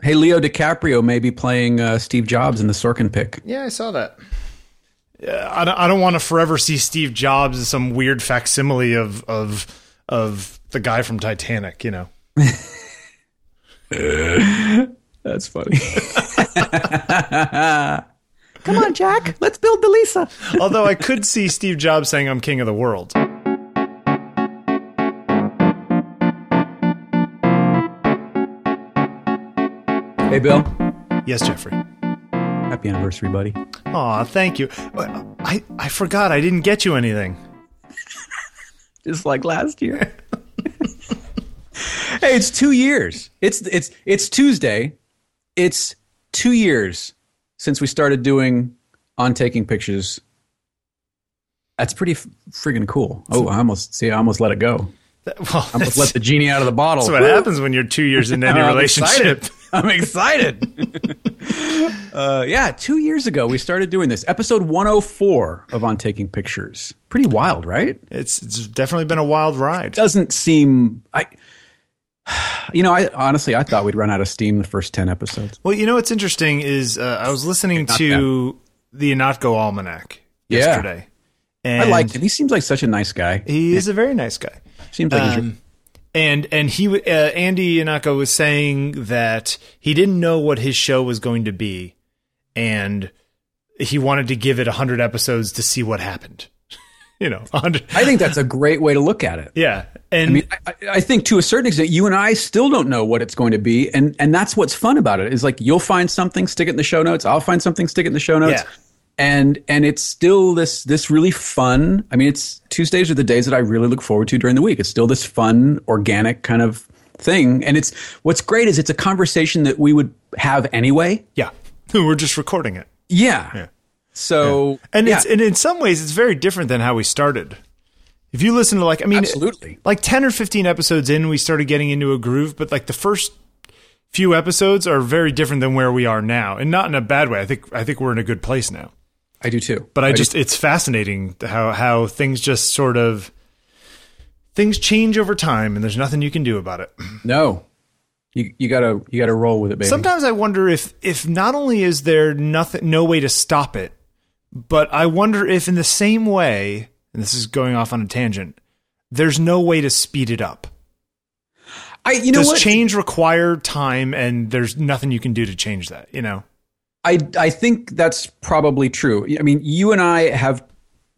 Hey, Leo DiCaprio may be playing uh, Steve Jobs in the Sorkin pic. Yeah, I saw that. Yeah, I don't, I don't want to forever see Steve Jobs as some weird facsimile of of of the guy from Titanic. You know. That's funny. Come on, Jack. Let's build the Lisa. Although I could see Steve Jobs saying, "I'm king of the world." Hey, Bill. Yes, Jeffrey. Happy anniversary, buddy. Aw, thank you. I I forgot I didn't get you anything. Just like last year. hey, it's two years. It's it's it's Tuesday. It's two years since we started doing on taking pictures. That's pretty f- friggin' cool. Oh, I almost see. I almost let it go. Well, I almost let the genie out of the bottle. That's what happens when you're two years into any relationship. I'm excited. uh, yeah, two years ago we started doing this. Episode 104 of On Taking Pictures. Pretty wild, right? It's it's definitely been a wild ride. It Doesn't seem. I. You know, I honestly I thought we'd run out of steam the first ten episodes. Well, you know what's interesting is uh, I was listening to the Ihnatko Almanac Yeah. yesterday. And I liked him. He seems like such a nice guy. He is a very nice guy. Seems like he's Um, and and he uh, Andy Ihnatko was saying that he didn't know what his show was going to be, and he wanted to give it hundred episodes to see what happened. you know, 100. I think that's a great way to look at it. yeah, and I mean, I, I think to a certain extent, you and I still don't know what it's going to be, and and that's what's fun about it. Is like you'll find something, stick it in the show notes. I'll find something, stick it in the show notes. Yeah. And and it's still this this really fun. I mean, it's Tuesdays are the days that I really look forward to during the week. It's still this fun, organic kind of thing. And it's what's great is it's a conversation that we would have anyway. yeah, we're just recording it. Yeah. yeah. So And yeah, it's and in some ways it's very different than how we started. If you listen to like I mean Absolutely. like 10 or 15 episodes in we started getting into a groove but like the first few episodes are very different than where we are now and not in a bad way. I think I think we're in a good place now. I do too. But I, do just it's fascinating how how things just sort of things change over time and there's nothing you can do about it. no. You you gotta you gotta roll with it, baby. Sometimes I wonder if if not only is there nothing no way to stop it, but I wonder if in the same way, and this is going off on a tangent, there's no way to speed it up. I you know Does what? change require time and there's nothing you can do to change that, you know? I I think that's probably true. I mean, you and I have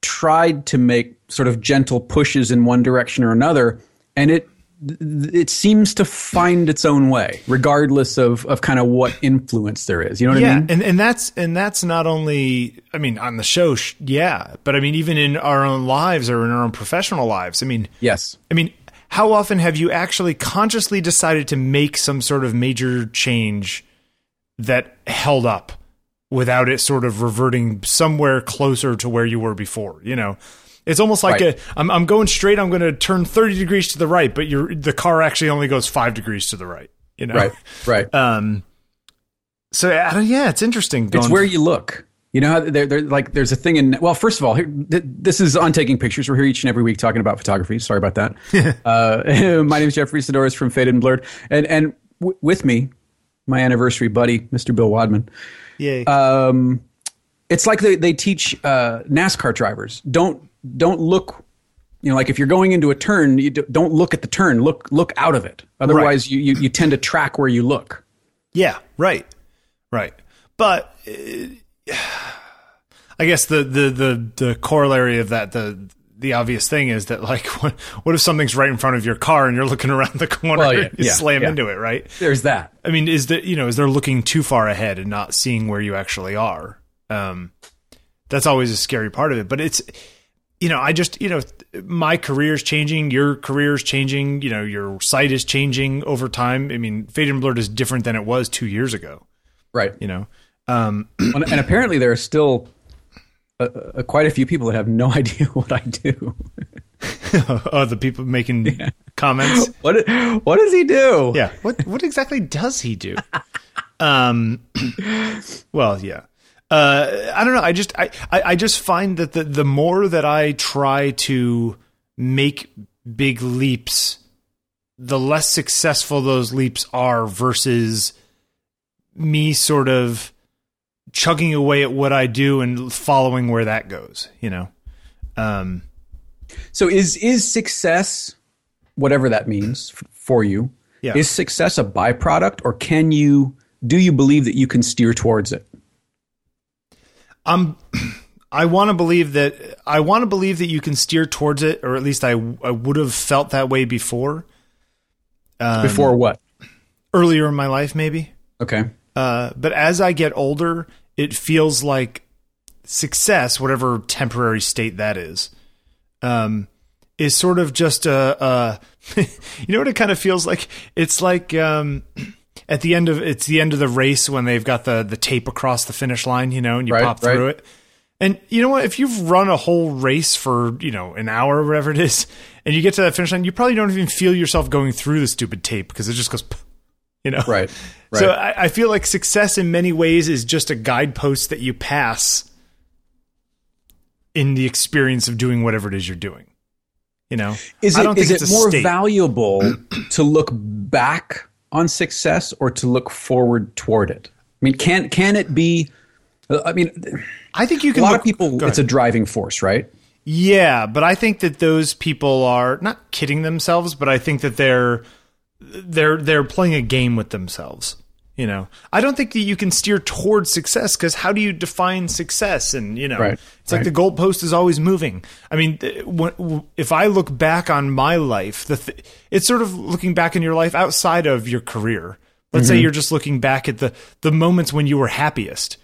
tried to make sort of gentle pushes in one direction or another, and it it seems to find its own way, regardless of of kind of what influence there is. You know what I yeah, mean? and and that's and that's not only I mean on the show, sh- yeah, but I mean even in our own lives or in our own professional lives. I mean, Yes. I mean, how often have you actually consciously decided to make some sort of major change that held up without it sort of reverting somewhere closer to where you were before? You know, it's almost like Right. a I'm I'm going straight. I'm going to turn 30 degrees to the right, but your the car actually only goes five degrees to the right. You know, Right. Right. Um. So I don't, yeah, it's interesting. It's where you look. You know how there, there, like there's a thing in. Well, first of all, here, th- this is on taking pictures. We're here each and every week talking about photography. Sorry about that. uh, my name is Jeffrey Saddoris from Faded and Blurred, and and w- with me, my anniversary buddy, Mr. Bill Wadman. Yay. Um, it's like they, they teach uh, NASCAR drivers don't don't look. You know, like if you're going into a turn, you don't look at the turn. Look look out of it. Otherwise, you, you you tend to track where you look. Yeah, right, right. But uh, I guess the, the the the corollary of that, the the obvious thing is that like, what, what if something's right in front of your car and you're looking around the corner Well, yeah, and you yeah, slam yeah. into it, right? There's that. I mean, is that you know, is there looking too far ahead and not seeing where you actually are? Um, that's always a scary part of it. But it's, you know, I just, you know, my career's changing, your career's changing, you know, your site is changing over time. I mean, Faded and Blurred is different than it was two years ago. Right. You know, um, and apparently there are still uh, uh, quite a few people that have no idea what I do. oh, the people making comments. What what does he do? Yeah. What what exactly does he do? um well, yeah. Uh I don't know. I just I, I, I just find that the the more that I try to make big leaps, the less successful those leaps are versus me sort of chugging away at what I do and following where that goes, you know. Um, so is is success, whatever that means f- for you, Yeah. is success a byproduct, or can you do you believe that you can steer towards it? I'm I want to believe that I want to believe that you can steer towards it, or at least I I would have felt that way before. Um, Before what? earlier in my life, maybe. Okay. Uh, but as I get older, it feels like success, whatever temporary state that is, um, is sort of just a, a you know what it kind of feels like? It's like um, at the end of it's the end of the race when they've got the the tape across the finish line, you know, and you Right, pop through right. it. And you know what? If you've run a whole race for you know an hour or whatever it is, and you get to that finish line, you probably don't even feel yourself going through the stupid tape because it just goes, you know, Right. Right. so I, I feel like success in many ways is just a guidepost that you pass in the experience of doing whatever it is you're doing. You know, Is I it don't think it more state. valuable to look back on success or to look forward toward it? I mean, can can it be? Uh, I mean, I think you can a lot look, of people. It's a driving force, right? yeah, but I think that those people are not kidding themselves, but I think that they're they're they're playing a game with themselves. You know, I don't think that you can steer towards success because how do you define success? And you know, Right, it's like the goalpost is always moving. I mean, when, if I look back on my life, the th- it's sort of looking back in your life outside of your career. Let's Mm-hmm. say you're just looking back at the the moments when you were happiest.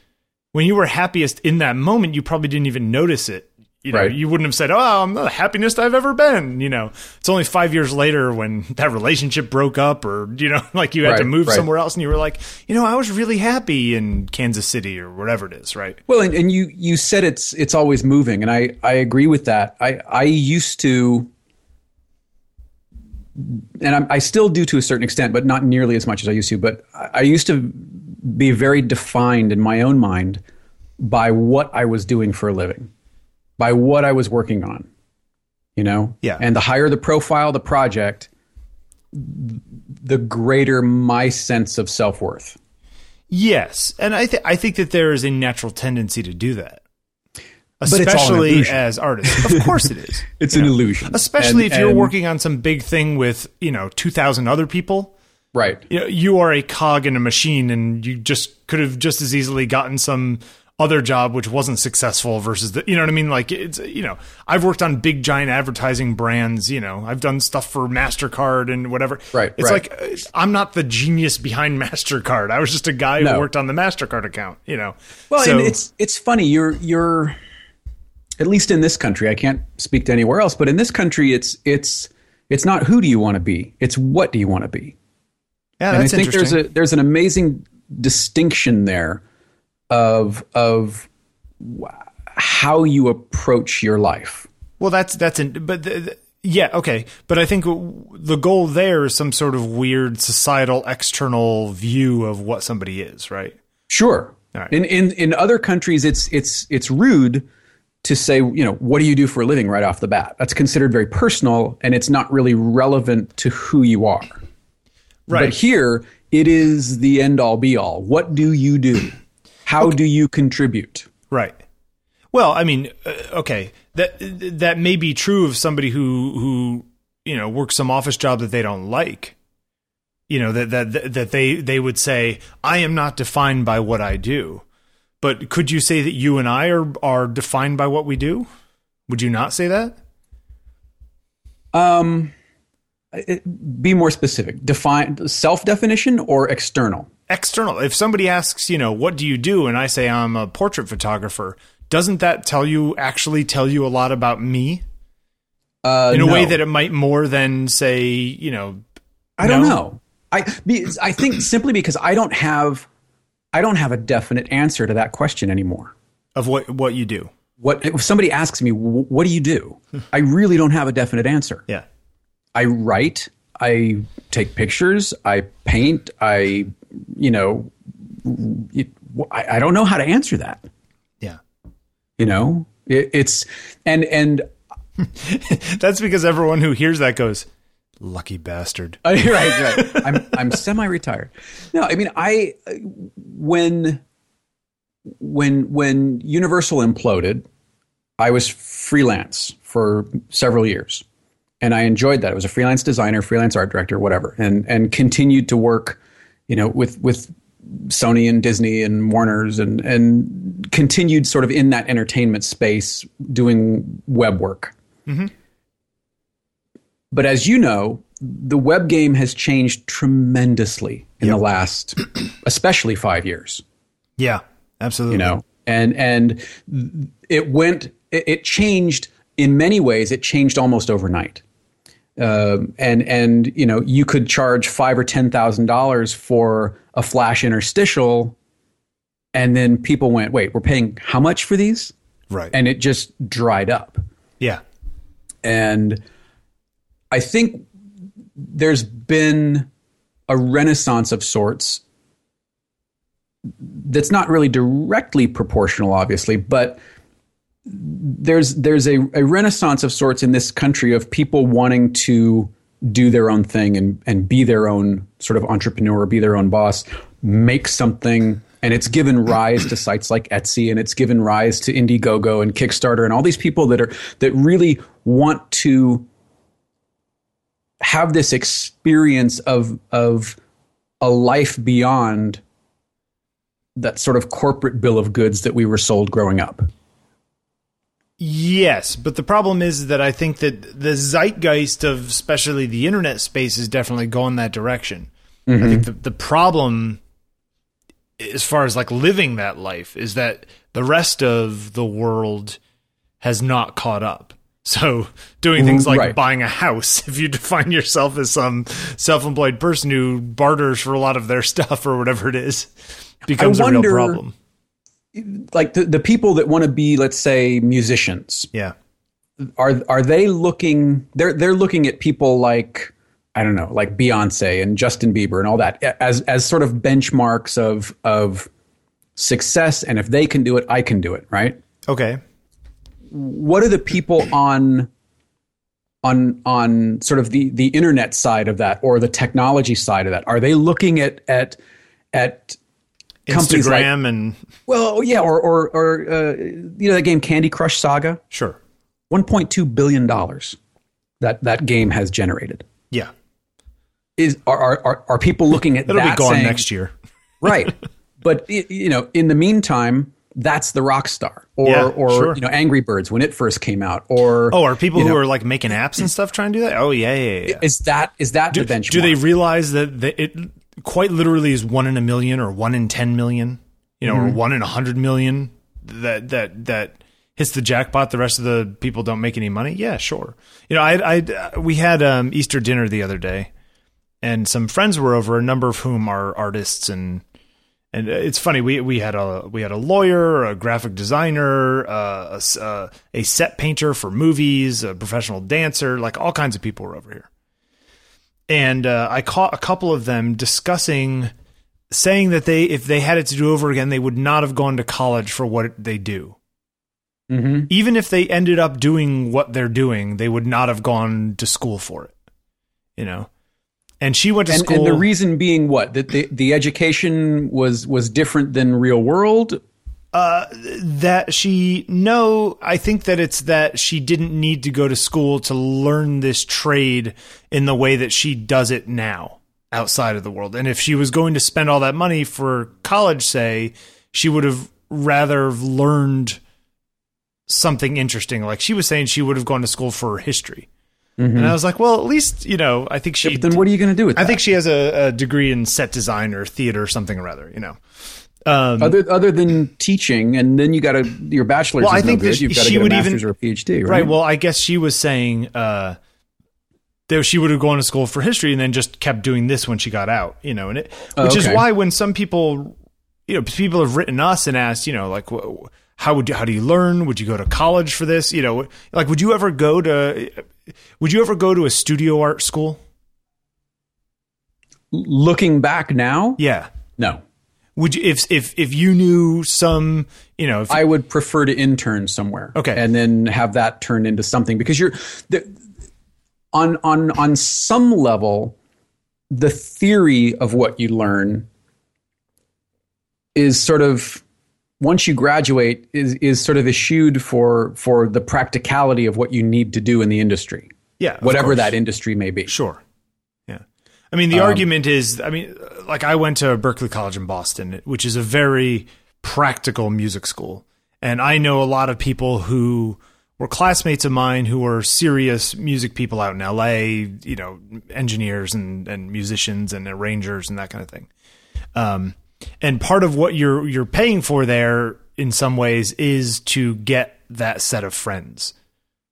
When you were happiest in that moment, you probably didn't even notice it. You know, Right. you wouldn't have said, "Oh, I'm the happiest I've ever been." You know, it's only five years later when that relationship broke up, or you know, like you had to move right. somewhere else, and you were like, you know, I was really happy in Kansas City or whatever it is, right? Well, and, and you you said it's it's always moving, and I I agree with that. I I used to, and I'm, I still do to a certain extent, but not nearly as much as I used to. But I, I used to be very defined in my own mind by what I was doing for a living, by what I was working on. You know, Yeah. And the higher the profile, the project, the greater my sense of self worth. Yes, and I th- I think that there is a natural tendency to do that, it's all an especially as artists. Of course, it is. It's an know? illusion, especially And- if you're working on some big thing with you know two thousand other people. right. you know, you are a cog in a machine and you just could have just as easily gotten some other job which wasn't successful versus the you know what I mean like it's you know I've worked on big giant advertising brands you know I've done stuff for Mastercard and whatever Right, it's right. like uh, I'm not the genius behind Mastercard I was just a guy who worked on the Mastercard account you know Well, So- and it's it's funny. You're you're at least in this country. I can't speak to anywhere else, but in this country, it's it's it's not who do you want to be. It's what do you want to be. yeah And that's I think there's a there's an amazing distinction there of of how you approach your life. Well, that's that's an, but the, the- yeah, okay. But I think the goal there is some sort of weird societal external view of what somebody is, right? Sure. Right. In in in other countries, it's it's it's rude to say, you know, what do you do for a living right off the bat? That's considered very personal, and it's not really relevant to who you are. Right. But here, it is the end all be all. What do you do? How do you contribute? Right. Well, I mean, uh, okay, that that may be true of somebody who who you know works some office job that they don't like. You know that that that they they would say, "I am not defined by what I do." But could you say that you and I are are defined by what we do? Would you not say that? Um, it- be more specific. Define self definition or external. External. If somebody asks, you know, what do you do, and I say I'm a portrait photographer, doesn't that tell you actually tell you a lot about me Uh, in a way that it might more than say, you know, I don't No? know. I I think simply because I don't have I don't have a definite answer to that question anymore. of what what you do? What if somebody asks me, "What do you do?" I really don't have a definite answer. Yeah, I write, I take pictures, I paint, I, you know, it, I, I don't know how to answer that. yeah. You know, it, it's and and That's because everyone who hears that goes, Lucky bastard. Right, right. I'm I'm semi-retired. No, I mean I when when when Universal imploded, I was freelance for several years, and I enjoyed that. I was a freelance designer, freelance art director, whatever, and and continued to work, you know, with with Sony and Disney and Warner's and and continued sort of in that entertainment space doing web work. Mm-hmm. But as you know, the web game has changed tremendously in yep. the last, especially five years. Yeah, absolutely. You know, and and it went, it changed in many ways. It changed almost overnight. Um, and and you know you could charge five or ten thousand dollars for a flash interstitial, and then people went, "Wait, we're paying how much for these?" Right, and it just dried up. Yeah, and I think there's been a renaissance of sorts that's not really directly proportional, obviously, but there's there's a, a renaissance of sorts in this country of people wanting to do their own thing and and be their own sort of entrepreneur, be their own boss, make something and it's given rise to sites like Etsy and it's given rise to Indiegogo and Kickstarter and all these people that are that really want to have this experience of of a life beyond that sort of corporate bill of goods that we were sold growing up. Yes, but the problem is that I think that the zeitgeist of especially the internet space is definitely going that direction. Mm-hmm. I think the, the problem as far as like living that life is that the rest of the world has not caught up. So doing things like right. buying a house, if you define yourself as some self-employed person who barters for a lot of their stuff or whatever it is, becomes wonder, a real problem. Like the, the people that want to be, let's say, musicians. Yeah. Are are they looking they're they're looking at people like I don't know, like Beyonce and Justin Bieber and all that as as sort of benchmarks of of success and if they can do it, I can do it, right? Okay what are the people on on on sort of the the internet side of that or the technology side of that? Are they looking at at at companies Instagram like, and well, yeah, or or or uh, you know that game Candy Crush Saga? Sure, one point two billion dollars that that game has generated. Yeah, is are are are people looking at It'll that? It'll be gone saying, next year, right? But you know, in the meantime, that's the rock star or yeah, or sure. you know angry birds when it first came out or oh are people who know, are like making apps and stuff trying to do that oh yeah yeah, yeah. is that is that do, the benchmark do they realize that, that it quite literally is one in a million or one in 10 million you know mm-hmm. or one in a hundred million that that that hits the jackpot the rest of the people don't make any money yeah sure you know i i we had um easter dinner the other day and some friends were over a number of whom are artists and and it's funny we we had a we had a lawyer, a graphic designer, uh, a, uh, a set painter for movies, a professional dancer, like all kinds of people were over here. And uh, I caught a couple of them discussing, saying that they if they had it to do over again, they would not have gone to college for what they do. Mm-hmm. Even if they ended up doing what they're doing, they would not have gone to school for it. You know, and she went to and, school. And the reason being what that the, the education was was different than real world. Uh, that she no, I think that it's that she didn't need to go to school to learn this trade in the way that she does it now outside of the world. And if she was going to spend all that money for college, say, she would have rather learned something interesting. Like she was saying, she would have gone to school for history Mm-hmm. And I was like, well, at least you know, I think she. Yeah, then what are you going to do with? That? I that? think she has a, a, degree in set design or theater or something or other. You know, um, other other than teaching, and then you got to your bachelor's. Well, I think no you've got to get a master's even, or a PhD, right? Right. Well, I guess she was saying uh, that she would have gone to school for history and then just kept doing this when she got out. You know, and it, which oh, okay. is why when some people, you know, people have written us and asked, you know, like. How would you, how do you learn? Would you go to college for this? You know, like would you ever go to would you ever go to a studio art school? Looking back now? Yeah. No. Would you if if if you knew some, you know, I would prefer to intern somewhere. Okay. And then have that turn into something because you're the, on on on some level, the theory of what you learn is sort of once you graduate is is sort of eschewed for for the practicality of what you need to do in the industry. Yeah, whatever course. that industry may be. Sure. I mean, the Um, argument is, I mean, like I went to Berklee College in Boston, which is a very practical music school. And I know a lot of people who were classmates of mine who were serious music people out in LA, you know, engineers and, and musicians and arrangers and that kind of thing. Um, and part of what you're you're paying for there in some ways is to get that set of friends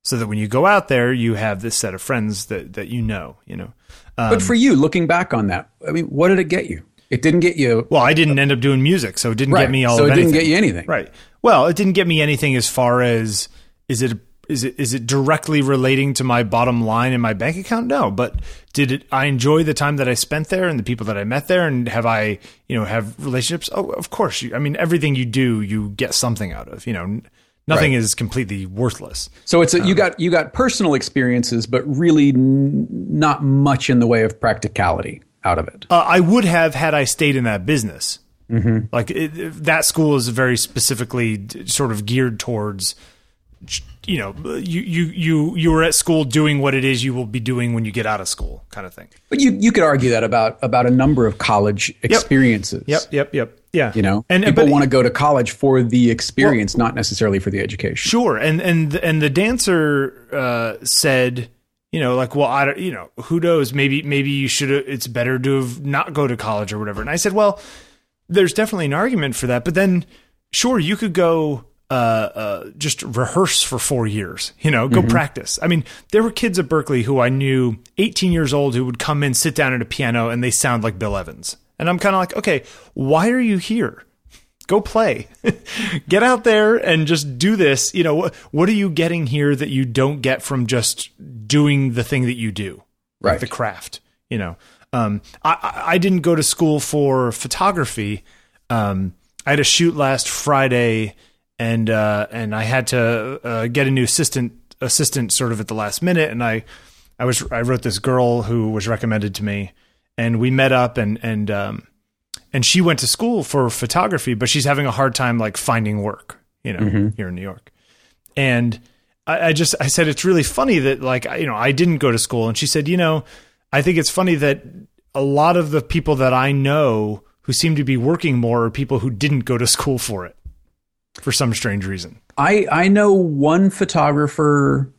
so that when you go out there you have this set of friends that that you know you know um, But for you, looking back on that, I mean, what did it get you? It didn't get you well i didn't end up doing music so it didn't right. get me all so it didn't anything. get you anything. right well it didn't get me anything as far as is it is it is it directly relating to my bottom line in my bank account no but did it i enjoy the time that i spent there and the people that i met there and have i you know have relationships oh of course you, i mean everything you do you get something out of you know nothing Right. is completely worthless So it's a, Um, you got you got personal experiences, but really n- not much in the way of practicality out of it. Uh, I would have had I stayed in that business. Mm-hmm. Like it, that school is very specifically d- sort of geared towards, you know, you you you you were at school doing what it is you will be doing when you get out of school, kind of thing. But you you could argue that about about a number of college experiences. Yep, yep, yep. Yeah, You know, and people want to go to college for the experience, not necessarily for the education. Sure, and and and the dancer uh, said, you know, like, well, I don't, you know, who knows? Maybe maybe you should. It's better to have not go to college or whatever. And I said, well, there's definitely an argument for that, but then, sure, you could go. Uh, uh, just rehearse for four years, you know, go practice. I mean, there were kids at Berklee who I knew 18 years old who would come in, sit down at a piano, and they sound like Bill Evans. And I'm kind of like, okay, why are you here? go play. Get out there and just do this. You know what, what are you getting here that you don't get from just doing the thing that you do? Like Right. the craft you know? Um, I, I I didn't go to school for photography. Um, i had a shoot last friday and uh, and i had to uh, get a new assistant assistant sort of at the last minute. And i i was i wrote this girl who was recommended to me and we met up and and um, and she went to school for photography, but she's having a hard time like finding work, you know, here in New York. And I, I just I said it's really funny that like I- you know I didn't go to school, and she said, you know, I think it's funny that a lot of the people that I know who seem to be working more are people who didn't go to school for it for some strange reason. I I know one photographer.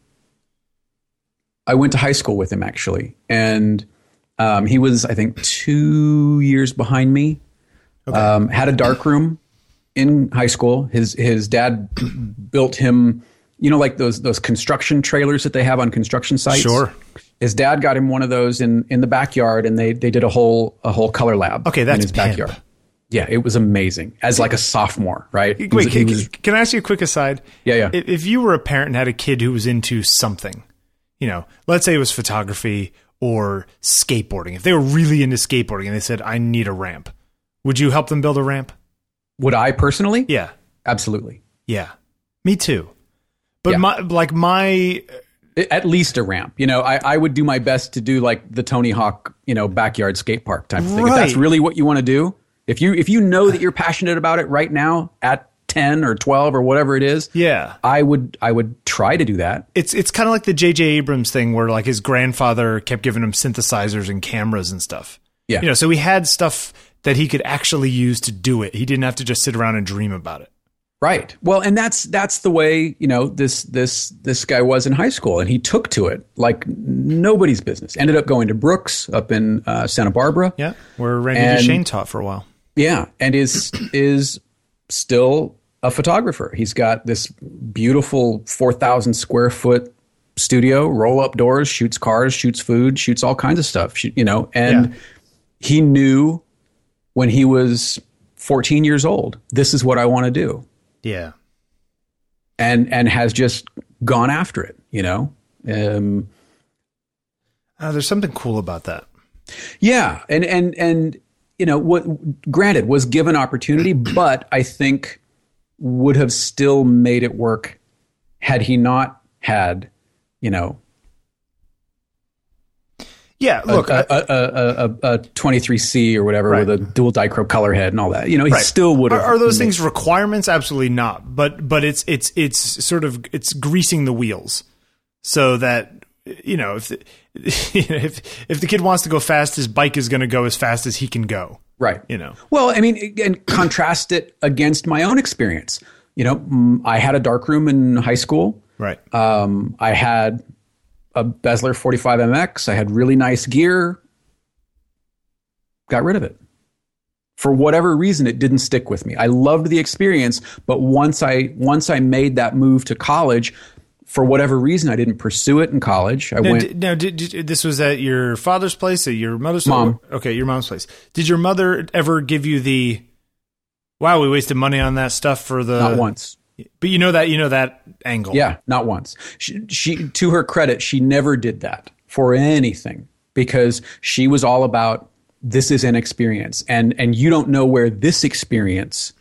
I went to high school with him actually, and um, he was I think two years behind me. Um, had a dark room in high school. His his dad built him, you know, like those those construction trailers that they have on construction sites. Sure. His dad got him one of those in in the backyard, and they they did a whole a whole color lab. Okay, in that's his pimp. backyard. Yeah, it was amazing. As like a sophomore, right? He was- Wait, can, was- can I ask you a quick aside? Yeah, yeah. If you were a parent and had a kid who was into something, you know, let's say it was photography or skateboarding. If they were really into skateboarding and they said, "I need a ramp," would you help them build a ramp? would I personally? Yeah, Absolutely. yeah, me too. But Yeah. my like my At least a ramp. You know, I, I would do my best to do like the Tony Hawk, you know, backyard skate park type of thing. If that's really what you want to do, if you if you know that you're passionate about it right now at ten or twelve or whatever it is, yeah. I would I would try to do that. It's it's kind of like the J.J. Abrams thing where like his grandfather kept giving him synthesizers and cameras and stuff. Yeah. You know, so he had stuff that he could actually use to do it. He didn't have to just sit around and dream about it. Right. Well, and that's that's the way you know this this this guy was in high school, and he took to it like nobody's business. Ended up going to Brooks up in uh, Santa Barbara. Yeah, where Randy And- DeShane taught for a while. Yeah, and is is still a photographer. He's got this beautiful four thousand square foot studio, roll up doors, shoots cars, shoots food, shoots all kinds of stuff. You know, and Yeah. he knew when he was fourteen years old, this is what I want to do, Yeah. and and has just gone after it. You know. Um, Uh, there's something cool about that. Yeah, and and and you know what? Granted, was given opportunity, but I think would have still made it work had he not had, you know, Yeah, look, a, a, a, a, a 23C or whatever Right. with a dual dichroic color head and all that. You know, he Right. still would have. Are, are those things requirements? Absolutely not. But but it's it's it's sort of it's greasing the wheels so that you know if the, if if the kid wants to go fast, his bike is going to go as fast as he can go. Right. You know. Well, I mean, and contrast it against my own experience. You know, mm, I had a dark room in high school. Right. Um, I had a Beseler 45MX. I had really nice gear. Got rid of it. For whatever reason, it didn't stick with me. I loved the experience, but once I once I made that move to college, for whatever reason, I didn't pursue it in college. I Now, went. did, now did, did, this was at your father's place, at your mother's Mom. Okay, your mom's place. Did your mother ever give you the? Wow, we wasted money on that stuff for the. not once. But you know that you know that angle. Yeah, not once. She, she, to her credit, she never did that for anything because she was all about this is an experience, and and you don't know where this experience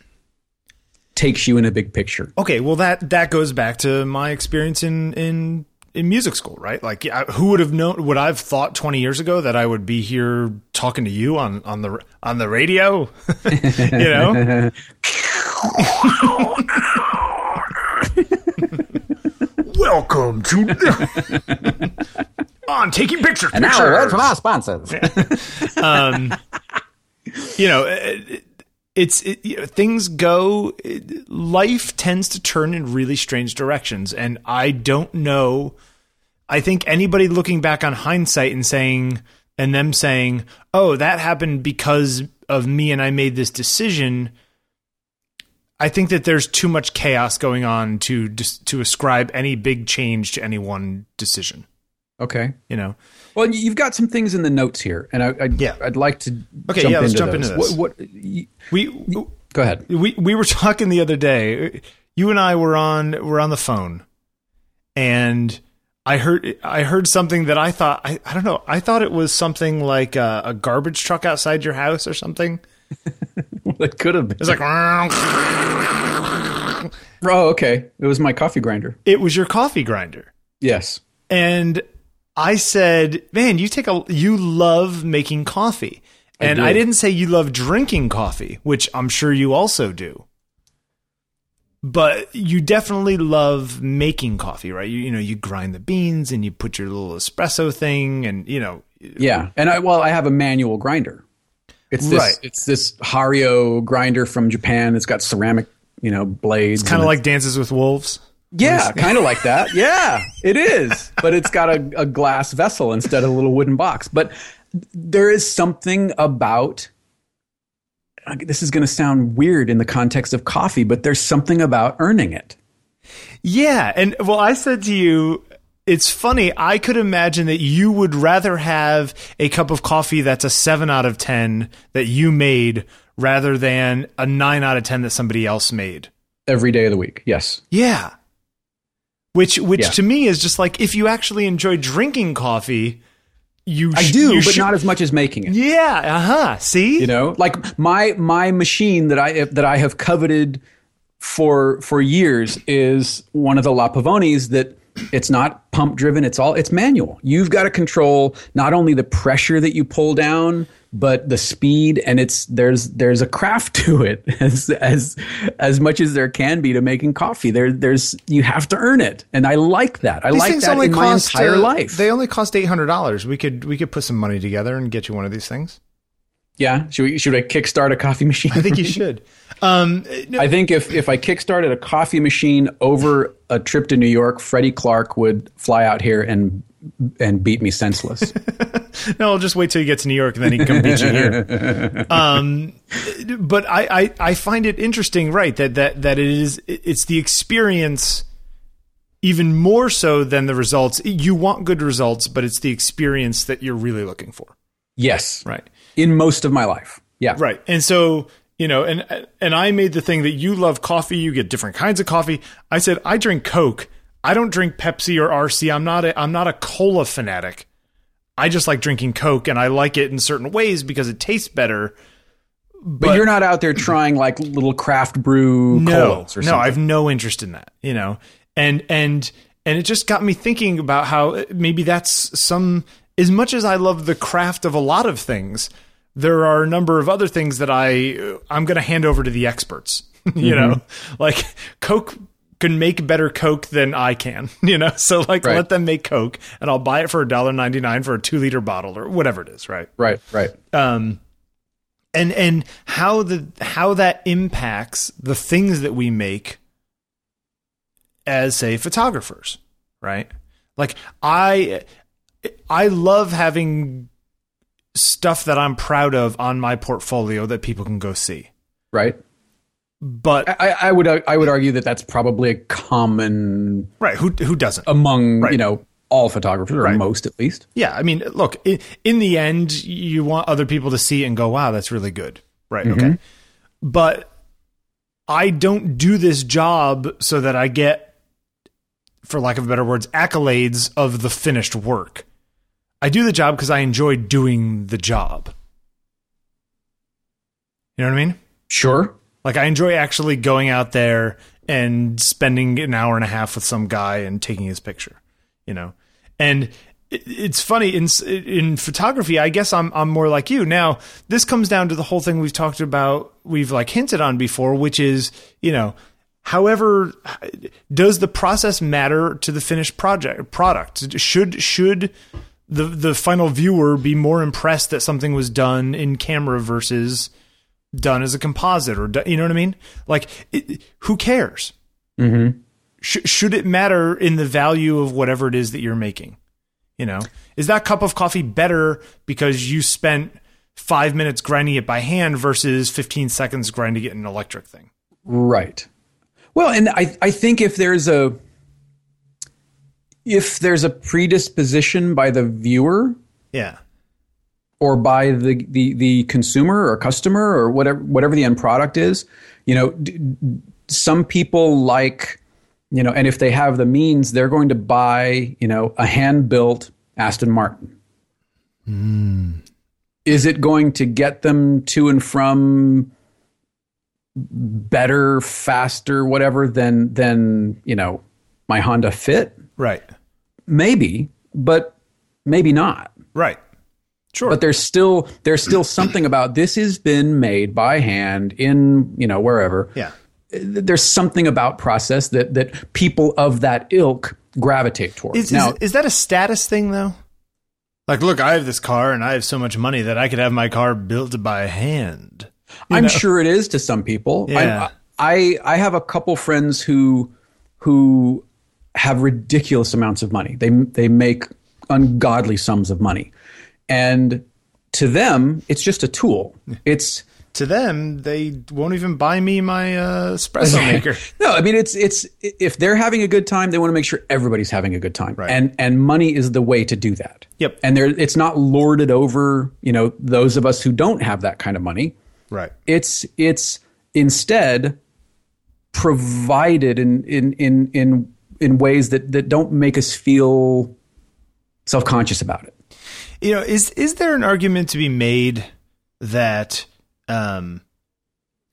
takes you in a big picture. Okay, well that that goes back to my experience in in in music school, right? Like, I, who would have known? Would I've thought twenty years ago that I would be here talking to you on on the on the radio? you know, welcome to on taking pictures. And now a word from our sponsors. um, you know, it- it's it, you know, things go. It, life tends to turn in really strange directions, and I don't know. I think anybody looking back on hindsight and saying, and them saying, "Oh, that happened because of me, and I made this decision." I think that there's too much chaos going on to to ascribe any big change to any one decision. Okay. You know, Well, you've got some things in the notes here, and I, I Yeah. I'd like to Okay, jump yeah, let's into jump those. into this. What, what we go ahead. we we were talking the other day. You and I were on were on the phone, and I heard I heard something that I thought I, I don't know. I thought it was something like a, a garbage truck outside your house or something. it could have been. It's like Oh, okay. It was my coffee grinder. it was your coffee grinder, Yes. and I said, "Man, you take a you love making coffee." And I, do. didn't say you love drinking coffee, which I'm sure you also do. But you definitely love making coffee, right? You, you know, you grind the beans and you put your little espresso thing, and you know, Yeah, and I well, I have a manual grinder. It's this. Right. It's this Hario grinder from Japan. It's got ceramic, you know, blades. It's kind of like Dances with Wolves. Yeah, kind of like that. Yeah, it is, but it's got a, a glass vessel instead of a little wooden box. But there is something about. Uh, this is going to sound weird in the context of coffee, but there's something about earning it. Yeah, and well, I said to you, it's funny. I could imagine that you would rather have a cup of coffee that's a seven out of ten that you made rather than a nine out of ten that somebody else made. Every day of the week, yes. Yeah. Which which Yeah. to me is just like if you actually enjoy drinking coffee, you I do, you but should- not as much as making it. Yeah, uh-huh. See? you know like my my machine that i that i have coveted for for years is one of the la pavonis that it's not pump driven it's all it's manual you've got to control not only the pressure that you pull down but the speed and it's there's there's a craft to it as as as much as there can be to making coffee. There there's you have to earn it. And i like that. I These like that only in my entire uh, life. They only cost eight hundred dollars. We could we could put some money together and get you one of these things. yeah. Should we should i kickstart a coffee machine? I think you should. Um, no, I think if, if I kickstarted a coffee machine over a trip to New York, Freddie Clark would fly out here and and beat me senseless. no, I'll just wait till he gets to New York and then he can come beat you here. Um, but I, I, I find it interesting, right? That that that it is it's the experience even more so than the results. You want good results, but it's the experience that you're really looking for, yes, right? in most of my life. Yeah, Right. And so, you know, and and I made the thing that you love coffee, you get different kinds of coffee. I said I drink Coke. I don't drink Pepsi or RC. I'm not a I'm not a cola fanatic. I just like drinking Coke and I like it in certain ways because it tastes better. But, you're not out there trying like little craft brew No. colas or No. I've no interest in that, you know. And and and it just got me thinking about how uh, maybe that's some as much as I love the craft of a lot of things, there are a number of other things that I uh, I'm going to hand over to the experts. you mm-hmm. know, like Coke can make better Coke than I can. You know, so like Right. let them make Coke, and I'll buy it for a dollar ninety nine for a two liter bottle or whatever it is. Right. Right, right. Um, and and how the how that impacts the things that we make as say photographers, right? Like I I love having stuff that I'm proud of on my portfolio that people can go see. Right. But I, I would I would argue that that's probably a common right, who who doesn't? among Right. you know all photographers or most at least. Yeah, I mean, look, in, in the end, you want other people to see and go, "Wow, that's really good." Right? Mm-hmm. Okay. But I don't do this job so that I get, for lack of better words, accolades of the finished work. I do the job because I enjoy doing the job. You know what I mean? Sure. Like I enjoy actually going out there and spending an hour and a half with some guy and taking his picture, you know. And it's funny in in photography. I guess I'm I'm more like you. Now this comes down to the whole thing we've talked about. We've like hinted on before, which is you know, however, does the process matter to the finished project product? Should should the the final viewer be more impressed that something was done in camera versus done as a composite or you know what I mean? Like, it, who cares? Mm-hmm. Sh- should it matter in the value of whatever it is that you're making? You know, is that cup of coffee better because you spent five minutes grinding it by hand versus 15 seconds grinding it in an electric thing? Right. Well, and I I think if there's a if there's a predisposition by the viewer Yeah. Or by the, the, the consumer or customer or whatever whatever the end product is, you know, d- d- some people like, you know, and if they have the means, they're going to buy, you know, a hand built Aston Martin. Hmm. Is it going to get them to and from better, faster, whatever than than you know my Honda Fit? Right. Maybe, but maybe not Right. Sure. but there's still there's still something about this has been made by hand in you know wherever yeah. there's something about process that that people of that ilk gravitate towards Is, now is, is that a status thing though? Like, look, I have this car and I have so much money that I could have my car built by hand. i'm know? sure it is to some people Yeah. I, I i have a couple friends who who have ridiculous amounts of money they they make ungodly sums of money and to them it's just a tool it's To them, they won't even buy me my uh, espresso maker. No, I mean it's it's if they're having a good time, they want to make sure everybody's having a good time, Right. and and money is the way to do that. Yep. And there, it's not lorded over you know those of us who don't have that kind of money. Right. It's it's instead provided in in in in in ways that that don't make us feel self conscious about it. You know, is is there an argument to be made that um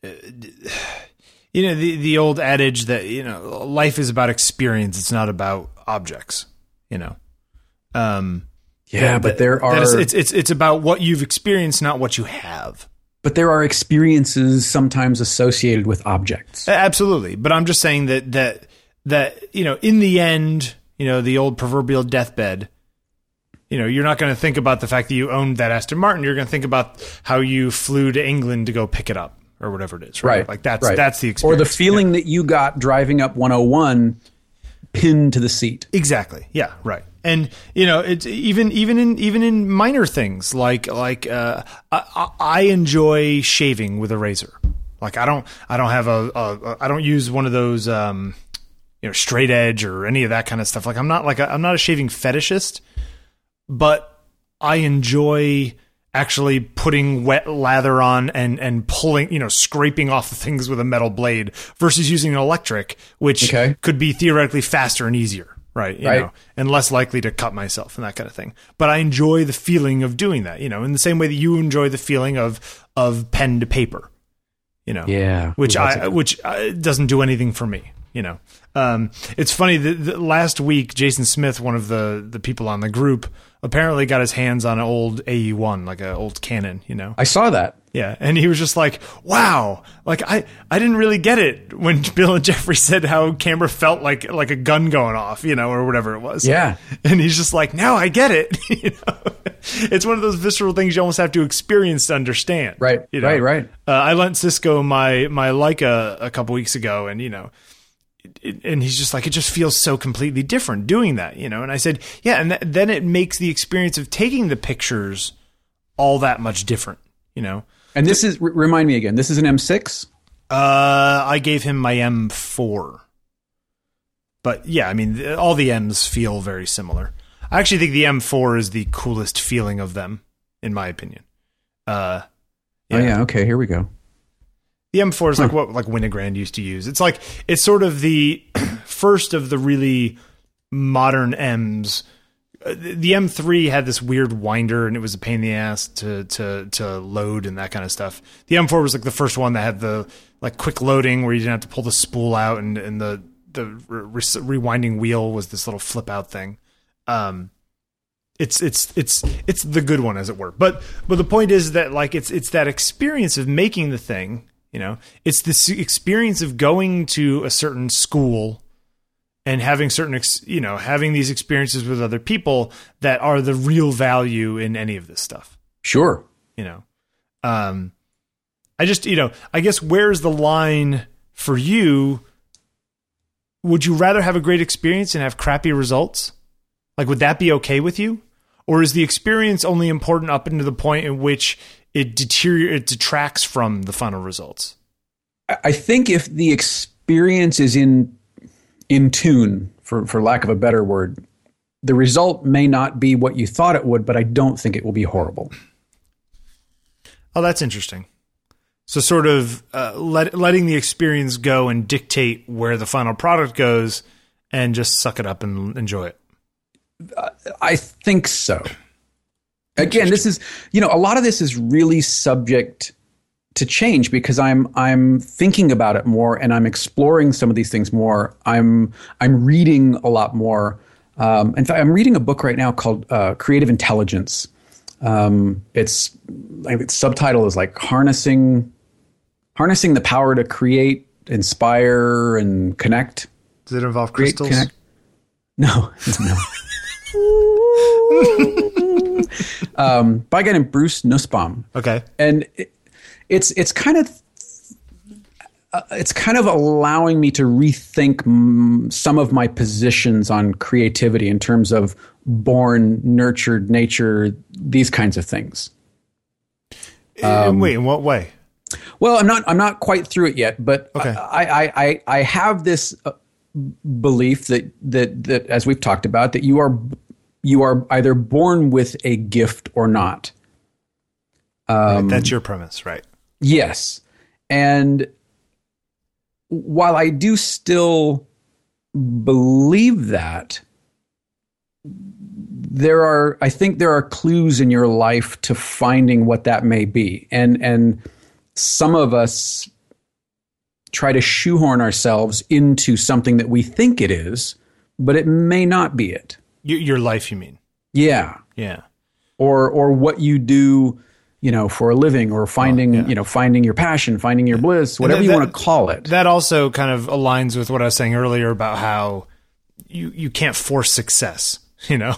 uh, you know the the old adage that you know life is about experience it's not about objects you know um Yeah, that- but there are is- it's it's it's about what you've experienced not what you have but there are experiences sometimes associated with objects. Absolutely, but I'm just saying that that that you know, in the end, you know, the old proverbial deathbed. You know, you're not going to think about the fact that you owned that Aston Martin. You're going to think about how you flew to England to go pick it up or whatever it is. Right? Right. Like that's right. that's the experience. Or the feeling that you got driving up 101 pinned to the seat. Exactly. Yeah. Right. And you know, it's even even in even in minor things like like uh, I, I- I enjoy shaving with a razor. Like I don't I don't have a, I don't use one of those um, you know straight edge or any of that kind of stuff. Like I'm not like a, I'm not a shaving fetishist, but I enjoy actually putting wet lather on and and pulling you know scraping off the things with a metal blade versus using an electric which Okay. could be theoretically faster and easier right you Right. know and less likely to cut myself and that kind of thing but i enjoy the feeling of doing that you know in the same way that you enjoy the feeling of of pen to paper you know Yeah. which Ooh, that's which uh, doesn't do anything for me You know, um, it's funny that last week Jason Smith, one of the the people on the group, apparently got his hands on an old AE one, like an old Canon, You know, I saw that. Yeah, and he was just like, "Wow!" Like I, I didn't really get it when Bill and Jeffrey said how camera felt like like a gun going off, you know, or whatever it was. Yeah, and he's just like, "Now I get it." you know, it's one of those visceral things you almost have to experience to understand. Right, you know? right, right. Uh, I lent Cisco my my Leica a couple weeks ago, and you know, and he's just like, it just feels so completely different doing that, you know. And I said, yeah, and th- then it makes the experience of taking the pictures all that much different, you know. And this is remind me again. This is an M6. Uh, I gave him my M4. But yeah, I mean, all the M's feel very similar. I actually think the M4 is the coolest feeling of them, in my opinion. Uh, yeah. Oh yeah, okay, here we go. The M4 is like what like Winogrand used to use. It's like it's sort of the first of the really modern M's the M3 had this weird winder and it was a pain in the ass to to to load and that kind of stuff. The M4 was like the first one that had the like quick loading where you didn't have to pull the spool out and and the the re- rewinding wheel was this little flip out thing. Um it's it's it's it's the good one as it were. But but the point is that like it's it's that experience of making the thing, you know. It's this experience of going to a certain school and having certain ex, you know having these experiences with other people that are the real value in any of this stuff. Sure. You know? Um i just you know i guess where's the line for you? Would you rather have a great experience and have crappy results? Like would that be okay with you? Or is the experience only important up into the point in which it deterior it detracts from the final results i think if the experience is in in tune, for, for lack of a better word, the result may not be what you thought it would, but I don't think it will be horrible. Oh, that's interesting. So, sort of uh, let, letting the experience go and dictate where the final product goes, and just suck it up and enjoy it. Uh, I think so. Again, this is you know a lot of this is really subject to change because I'm I'm thinking about it more and I'm exploring some of these things more. I'm I'm reading a lot more. Um, in fact, I'm reading a book right now called uh, Creative Intelligence. Um, it's like its subtitle is like harnessing harnessing the power to create, inspire, and connect. Does it involve create, crystals? Connect. No, no. um, by a guy named Bruce Nussbaum. Okay, and. It, it's it's kind of uh, it's kind of allowing me to rethink m- some of my positions on creativity in terms of born, nurtured, nature, these kinds of things. Um, Wait, in what way? Well, I'm not I'm not quite through it yet, but okay. I, I I I have this uh, belief that that that as we've talked about that you are you are either born with a gift or not. Um, right, that's your premise, right? Yes. And while I do still believe that, there are I think there are clues in your life to finding what that may be. And and some of us try to shoehorn ourselves into something that we think it is, but it may not be it. Your life, you mean? Yeah. Yeah. Or or what you do you know, for a living or finding, oh, yeah. you know, finding your passion, finding your bliss, whatever that, you want to call it. That also kind of aligns with what I was saying earlier about how you you can't force success, you know.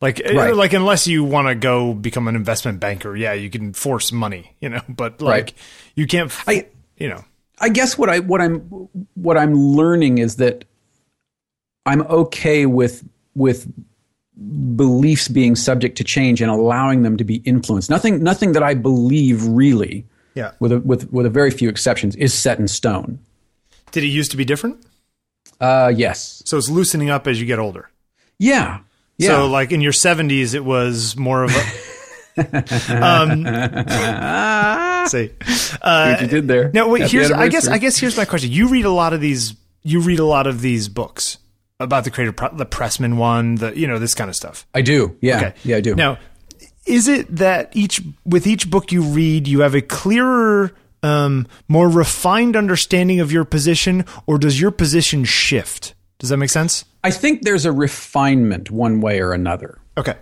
Like eh, right. like unless you want to go become an investment banker, yeah, you can force money, you know, but like right. you can't I, you know. I guess what I what I'm what I'm learning is that I'm okay with with beliefs being subject to change and allowing them to be influenced. Nothing, nothing that I believe really, yeah. with a, with with a very few exceptions, is set in stone. Did it used to be different? Uh, yes. So it's loosening up as you get older. Yeah. Yeah. So like in your seventies, it was more of a. um, see, uh, you did there. Now wait. here's I guess I guess here's my question. You read a lot of these. You read a lot of these books about the creator, the Pressfield one, the you know this kind of stuff. I do. Yeah. Okay. Yeah, I do. Now, is it that each with each book you read, you have a clearer um, more refined understanding of your position, or does your position shift? Does that make sense? I think there's a refinement one way or another. Okay.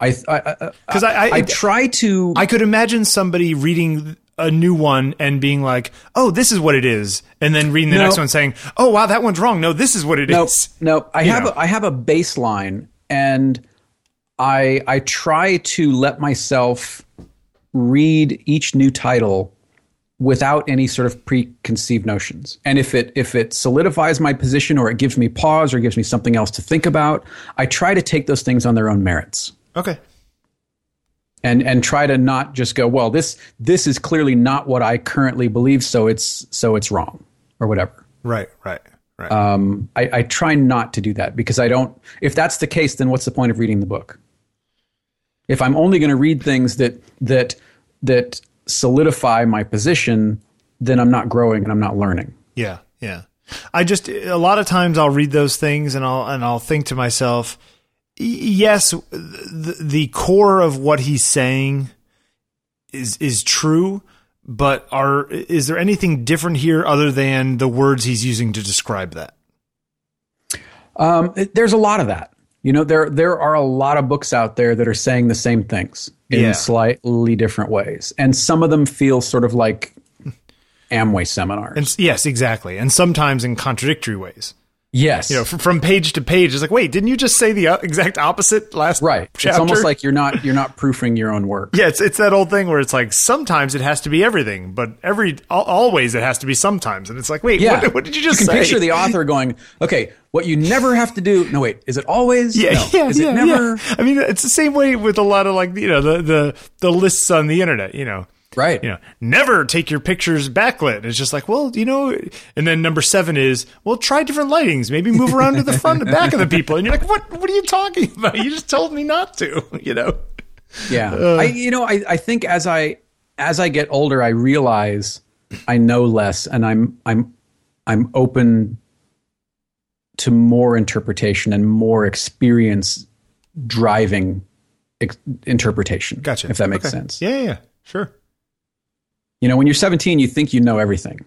I Because because I- I- I try to I could imagine somebody reading a new one and being like, "Oh, this is what it is," and then reading the No. next one saying, "Oh, wow, that one's wrong. No, this is what it is." no, no. I have know. a, I have a baseline, and I I try to let myself read each new title without any sort of preconceived notions. And if it if it solidifies my position or it gives me pause or gives me something else to think about, I try to take those things on their own merits. Okay. And and try to not just go well this this is clearly not what i currently believe so it's so it's wrong or whatever Right. Right. Right. um, I, I try not to do that because i don't if that's the case then what's the point of reading the book if i'm only going to read things that that that solidify my position then i'm not growing and i'm not learning Yeah, yeah. I just a lot of times I'll read those things and I'll and I'll think to myself, yes, the, the core of what he's saying is is true, but are is there anything different here other than the words he's using to describe that? Um, there's a lot of that. You know, there there are a lot of books out there that are saying the same things in Yeah. slightly different ways, and some of them feel sort of like Amway seminars. And yes, exactly. And sometimes in contradictory ways. Yes, You know, from, from page to page, it's like, wait, didn't you just say the uh, exact opposite last right. chapter? It's almost like you're not you're not proofing your own work. Yeah, it's it's that old thing where it's like sometimes it has to be everything, but every al- always it has to be sometimes, and it's like, wait, Yeah. what, what did you just you can say? picture the author going, "Okay, what you never have to do." No, wait, is it always? yeah, no. yeah, is yeah, it never? yeah. I mean, it's the same way with a lot of like you know the the the lists on the internet. You know, Right. you know, never take your pictures backlit. It's just like, well, you know, and then number seven is, well, try different lightings. Maybe move around to the front and back of the people. And you're like, what? What are you talking about? You just told me not to. You know. Yeah. Uh, I you know, I, I think as I as I get older I realize I know less and I'm I'm I'm open to more interpretation and more experience driving ex- interpretation. Gotcha. If that makes Okay. sense. Yeah, yeah. sure. You know, when you're 17 you think you know everything.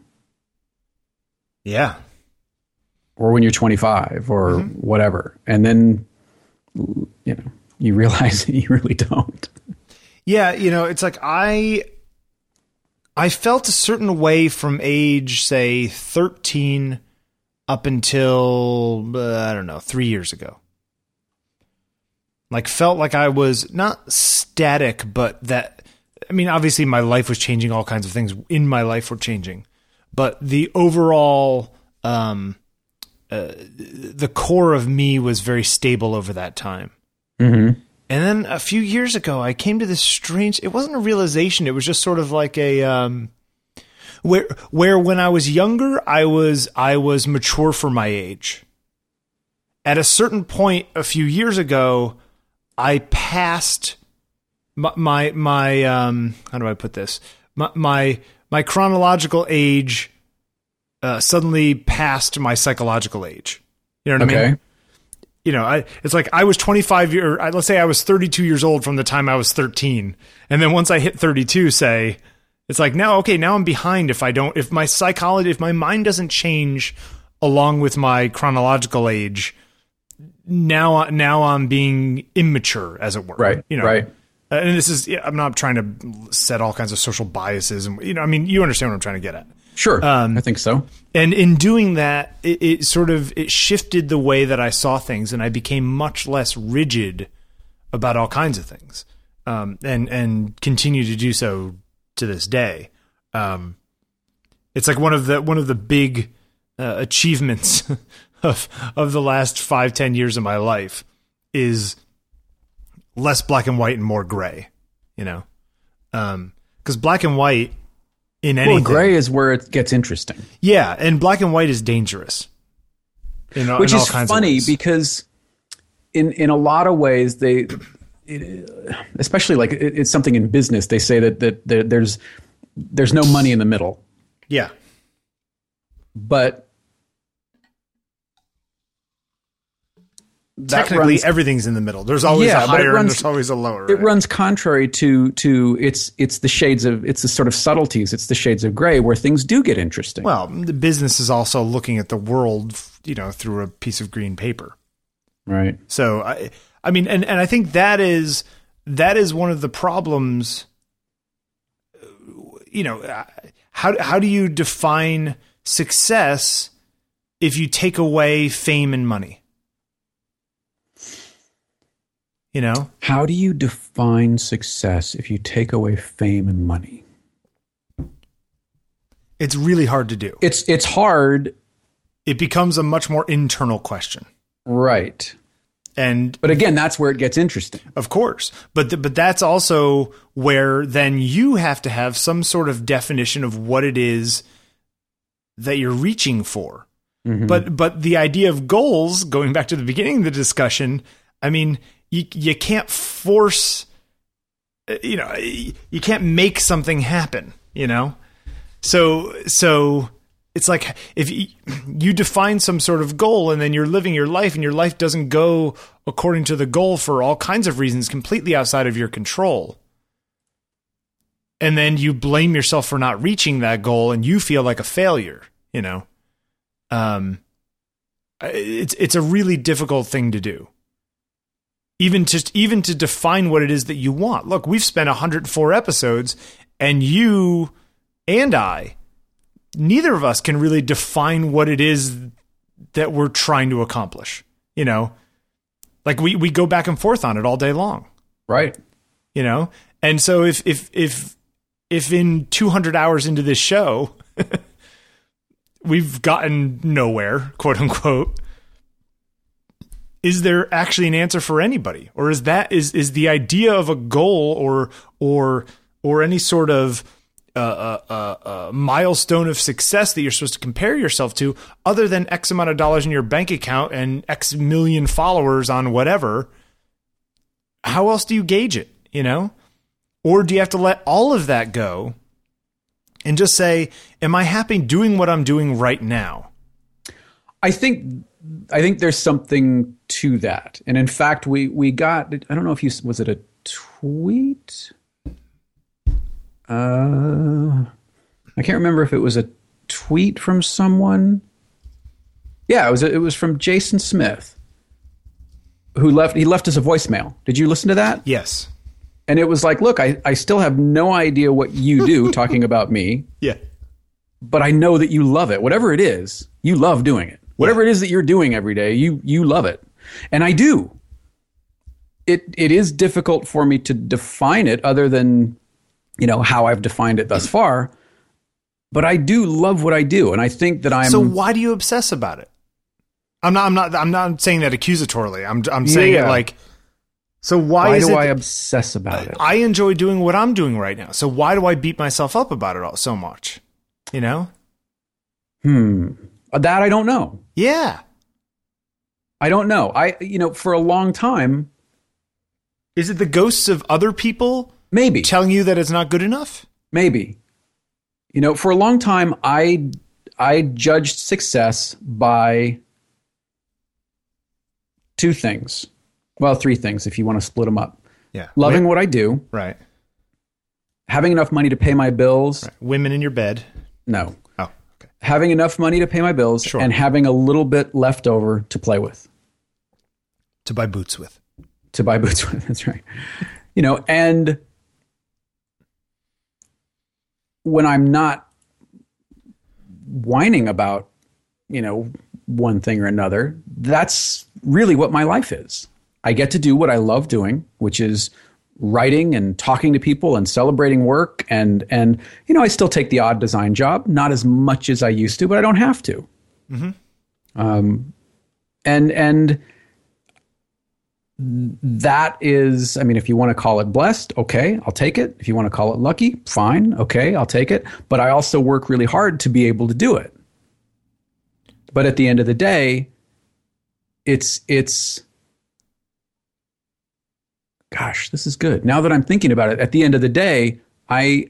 Yeah. Or when you're 25 or Mm-hmm. whatever. And then you know, you realize that you really don't. Yeah, you know, it's like I I felt a certain way from age say 13 up until uh, I don't know, 3 years ago. Like felt like I was not static, but that I mean, obviously my life was changing, all kinds of things in my life were changing. But the overall um uh, the core of me was very stable over that time. Mhm. And then a few years ago, I came to this strange. It wasn't a realization. It was just sort of like a um, where where when I was younger, I was I was mature for my age. At a certain point, a few years ago, I passed my my, my um how do I put this my my, my chronological age uh, suddenly passed my psychological age. You know what I mean? You know, I it's like I was 25 year. I- Let's say I was 32 years old from the time I was 13, and then once I hit 32, say it's like now, okay, now I'm behind. If I don't, if my psychology, if my mind doesn't change along with my chronological age, now now I'm being immature, as it were. Right. You know. Right. Uh, And this is I'm not trying to set all kinds of social biases, and you know, I mean, you understand what I'm trying to get at. Sure. Um, I think so. and in doing that it, it sort of it shifted the way that i saw things and i became much less rigid about all kinds of things um, and and continue to do so to this day um, it's like one of the one of the big uh, achievements of of the last five ten years of my life is less black and white and more gray you know Um because black and white in Well, anything gray is where it gets interesting. yeah, and black and white is dangerous. In, which in is funny because in in a lot of ways they it, especially like it, it's something in business they say that, that that there's there's no money in the middle yeah, but Technically, runs, everything's in the middle. There's always Yeah, a higher and there's always a lower. it right? runs contrary to to it's it's the shades of it's the sort of subtleties. It's the shades of gray where things do get interesting. Well, the business is also looking at the world, you know, through a piece of green paper. right. So I, I mean, and and I think that is that is one of the problems. You know, uh, how how do you define success if you take away fame and money? You know, How do you define success if you take away fame and money? it's really hard to do. It's it's hard, It becomes a much more internal question, right? and But again, that's where it gets interesting. Of course, but th- but that's also where then you have to have some sort of definition of what it is that you're reaching for. Mm-hmm. But but the idea of goals, going back to the beginning of the discussion, I mean, you you can't force, uh, you know, you can't make something happen, you know. So so it's like if you, you define some sort of goal and then you're living your life and your life doesn't go according to the goal for all kinds of reasons completely outside of your control. And then you blame yourself for not reaching that goal and you feel like a failure, you know. Um it's it's a really difficult thing to do. Even just even to define what it is that you want. Look, we've spent 104 episodes and you and I neither of us can really define what it is that we're trying to accomplish. You know, like we we go back and forth on it all day long. Right. You know, and so if if if if in 200 hours into this show we've gotten nowhere, quote unquote. Is there actually an answer for anybody, or is that is is the idea of a goal or or or any sort of uh, uh, uh, uh, milestone of success that you're supposed to compare yourself to, other than X amount of dollars in your bank account and X million followers on whatever? How else do you gauge it? You know, or do you have to let all of that go and just say, "Am I happy doing what I'm doing right now?" I think I think there's something to that, and in fact, we we got I don't know if you was it a tweet. Uh, I can't remember if it was a tweet from someone. Yeah, it was it was from Jason Smith, who left he left us a voicemail. Did you listen to that? Yes. And it was like, look, I, I still have no idea what you do talking about me, Yeah. but I know that you love it. Whatever it is, you love doing it. Whatever it is that you're doing every day, you you love it. And I do. It it is difficult for me to define it other than you know how I've defined it thus far. But I do love what I do and I think that I'm So why do you obsess about it? I'm not. I'm not. I'm not saying that accusatorily. I'm. I'm saying Yeah. it like. So why, why do it? I obsess about it? I enjoy doing what I'm doing right now. So why do I beat myself up about it all so much? You know? Hmm. That I don't know. Yeah. I don't know. I you know for a long time Is it the ghosts of other people maybe telling you that it's not good enough? maybe you know for a long time i i judged success by two things well three things if you want to split them up Yeah. loving what i do Right. having enough money to pay my bills Women in your bed. no. Having enough money to pay my bills Sure. and having a little bit left over to play with To buy boots with. to buy boots with. That's right. You know, and when I'm not whining about, you know, one thing or another, that's really what my life is. I get to do what I love doing, which is writing and talking to people and celebrating work and and you know I still take the odd design job, not as much as I used to, but I don't have to. Mm-hmm. Um, and and that is i mean if you want to call it blessed okay i'll take it if you want to call it lucky fine okay i'll take it but i also work really hard to be able to do it but at the end of the day it's it's gosh this is good now that i'm thinking about it at the end of the day i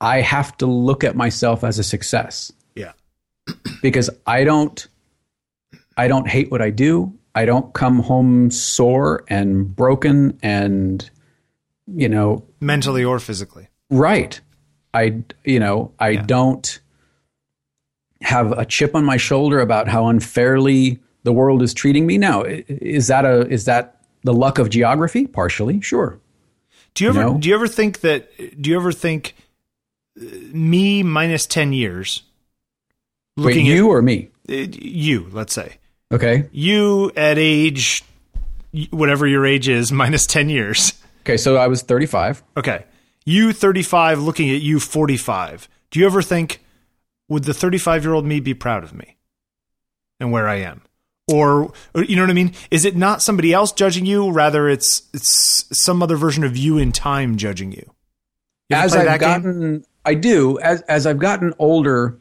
i have to look at myself as a success Yeah. because i don't i don't hate what i do I don't come home sore and broken and you know mentally or physically. right. I you know, I don't have a chip on my shoulder about how unfairly the world is treating me. Now, is that a is that the luck of geography? Partially, sure. Do you ever No. do you ever think that do you ever think uh, me minus 10 years Wait, looking you or me? uh, you, let's say. Okay. You at age whatever your age is minus 10 years. Okay, so I was 35. Okay. You 35 looking at you 45. Do you ever think would the 35 year old me be proud of me and where I am? Or, or you know what I mean? Is it not somebody else judging you? Rather, it's it's some other version of you in time judging you. You as I've that game? gotten, I do. As as I've gotten older,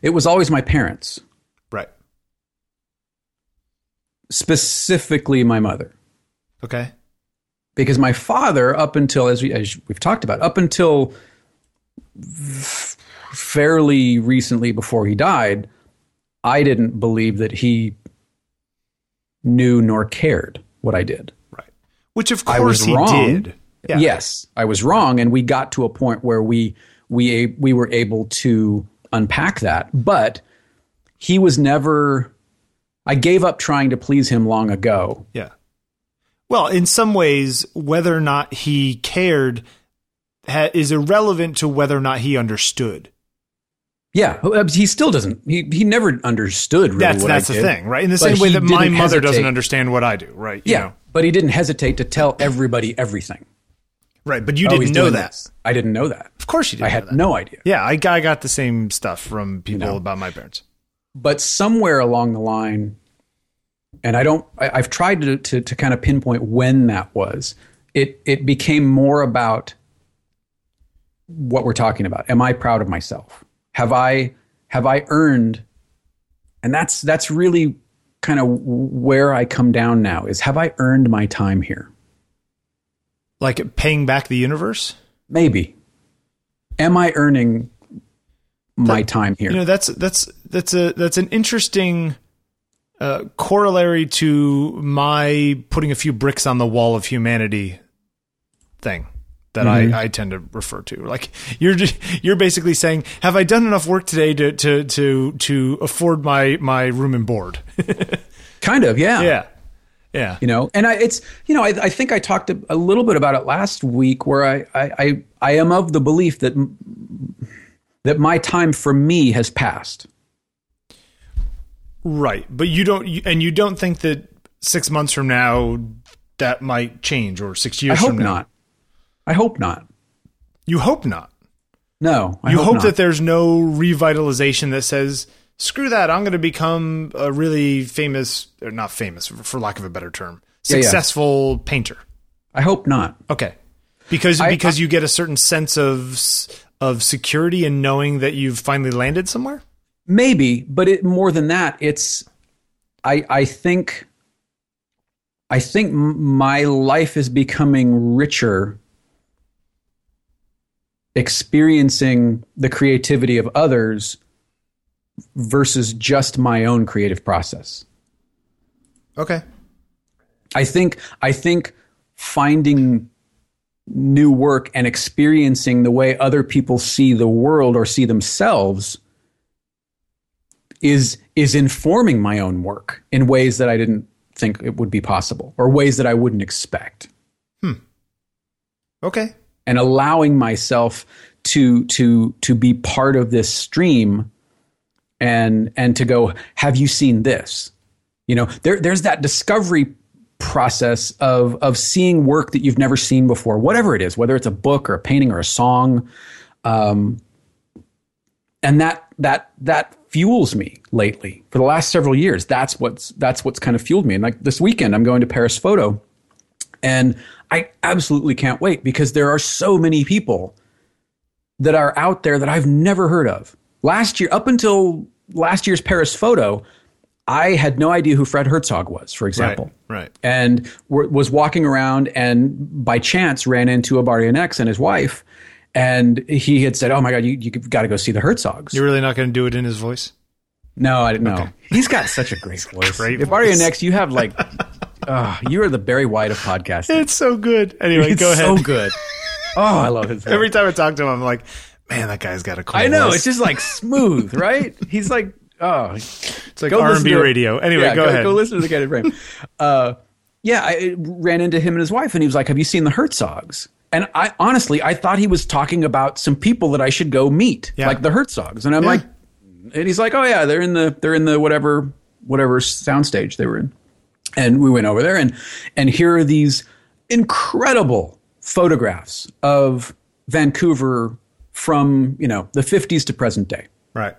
it was always my parents, right? specifically my mother, Okay. because my father, up until as, we, as we've talked about, up until fairly recently before he died, I didn't believe that he knew nor cared what I did. Right. Which of I course was he wrong. did. Yeah. Yes, I was wrong, and we got to a point where we we we were able to unpack that. But he was never. I gave up trying to please him long ago. Yeah. Well, in some ways, whether or not he cared ha- is irrelevant to whether or not he understood. Yeah, uh, he still doesn't. He he never understood really That's what that's I the did. thing, right? In the same way that my mother doesn't understand what I do, right? You Yeah, know? but he didn't hesitate to tell everybody everything. Right. But you Oh, didn't know that. this. I didn't know that. Of course you didn't I had no idea. Yeah, I, got- I got the same stuff from people know. about my parents. but somewhere along the line, and I don't, I, I've tried to, to to kind of pinpoint when that was. It it became more about what we're talking about. Am I proud of myself? Have I have I earned? And that's that's really kind of where I come down now. Is have I earned my time here? Like paying back the universe? Maybe. Am I earning my time here? You know, that's that's that's a that's an interesting uh, corollary to my putting a few bricks on the wall of humanity thing that I, mm-hmm. I tend to refer to. Like you're just, you're basically saying, have I done enough work today to to to to afford my my room and board? kind of, yeah. yeah, yeah, you know and I, it's you know I, I think i talked a, a little bit about it last week where I, I i i am of the belief that that my time for me has passed right. But you don't, you, and you don't think that six months from now that might change, or six years. i hope from not i hope not You hope not. no I you hope, not. that there's no revitalization that says screw that i'm going to become a really famous or not famous for lack of a better term Yeah, yeah. successful painter i hope not okay because I- because you get a certain sense of of security in knowing that you've finally landed somewhere maybe but it more than that it's i i think i think my life is becoming richer experiencing the creativity of others versus just my own creative process. Okay. I think i think finding new work and experiencing the way other people see the world or see themselves is is informing my own work in ways that I didn't think it would be possible or ways that I wouldn't expect. Hmm. okay and allowing myself to to to be part of this stream and and to go have you seen this? You know there there's that discovery process of of seeing work that you've never seen before whatever it is whether it's a book or a painting or a song um and that that that fuels me lately. For the last several years that's what's that's what's kind of fueled me. And like this weekend i'm going to paris photo and I absolutely can't wait because there are so many people that are out there that I've never heard of. Last year, up until last year's Paris photo, I had no idea who Fred Herzog was, for example. right right And w- was walking around and by chance ran into Ibarionex and his wife. And he had said, Oh my God, you, you got to go see the Herzogs. you're really not going to do it in his voice No, I didn't know. He's got such a great voice. great if voice. next, you have like, uh, you are the Barry White of podcasting. It's so good. Anyway, It's go ahead. so good. Oh, I love his. Every time I talk to him, I'm like, man, that guy's got a cool I know voice. it's just like smooth, right? He's like, oh, It's like go listen R&B radio. Anyway, yeah, go, ahead. Go listen to the Candid Frame. Uh, yeah, I ran into him and his wife, and he was like, "Have you seen the Herzogs?" And I honestly, I thought he was talking about some people that I should go meet, Yeah. like the Herzogs. And I'm Yeah. like, and he's like, "Oh yeah, they're in the they're in the whatever whatever soundstage they were in." And we went over there, and and here are these incredible photographs of Vancouver from you know the 50s to present day. Right.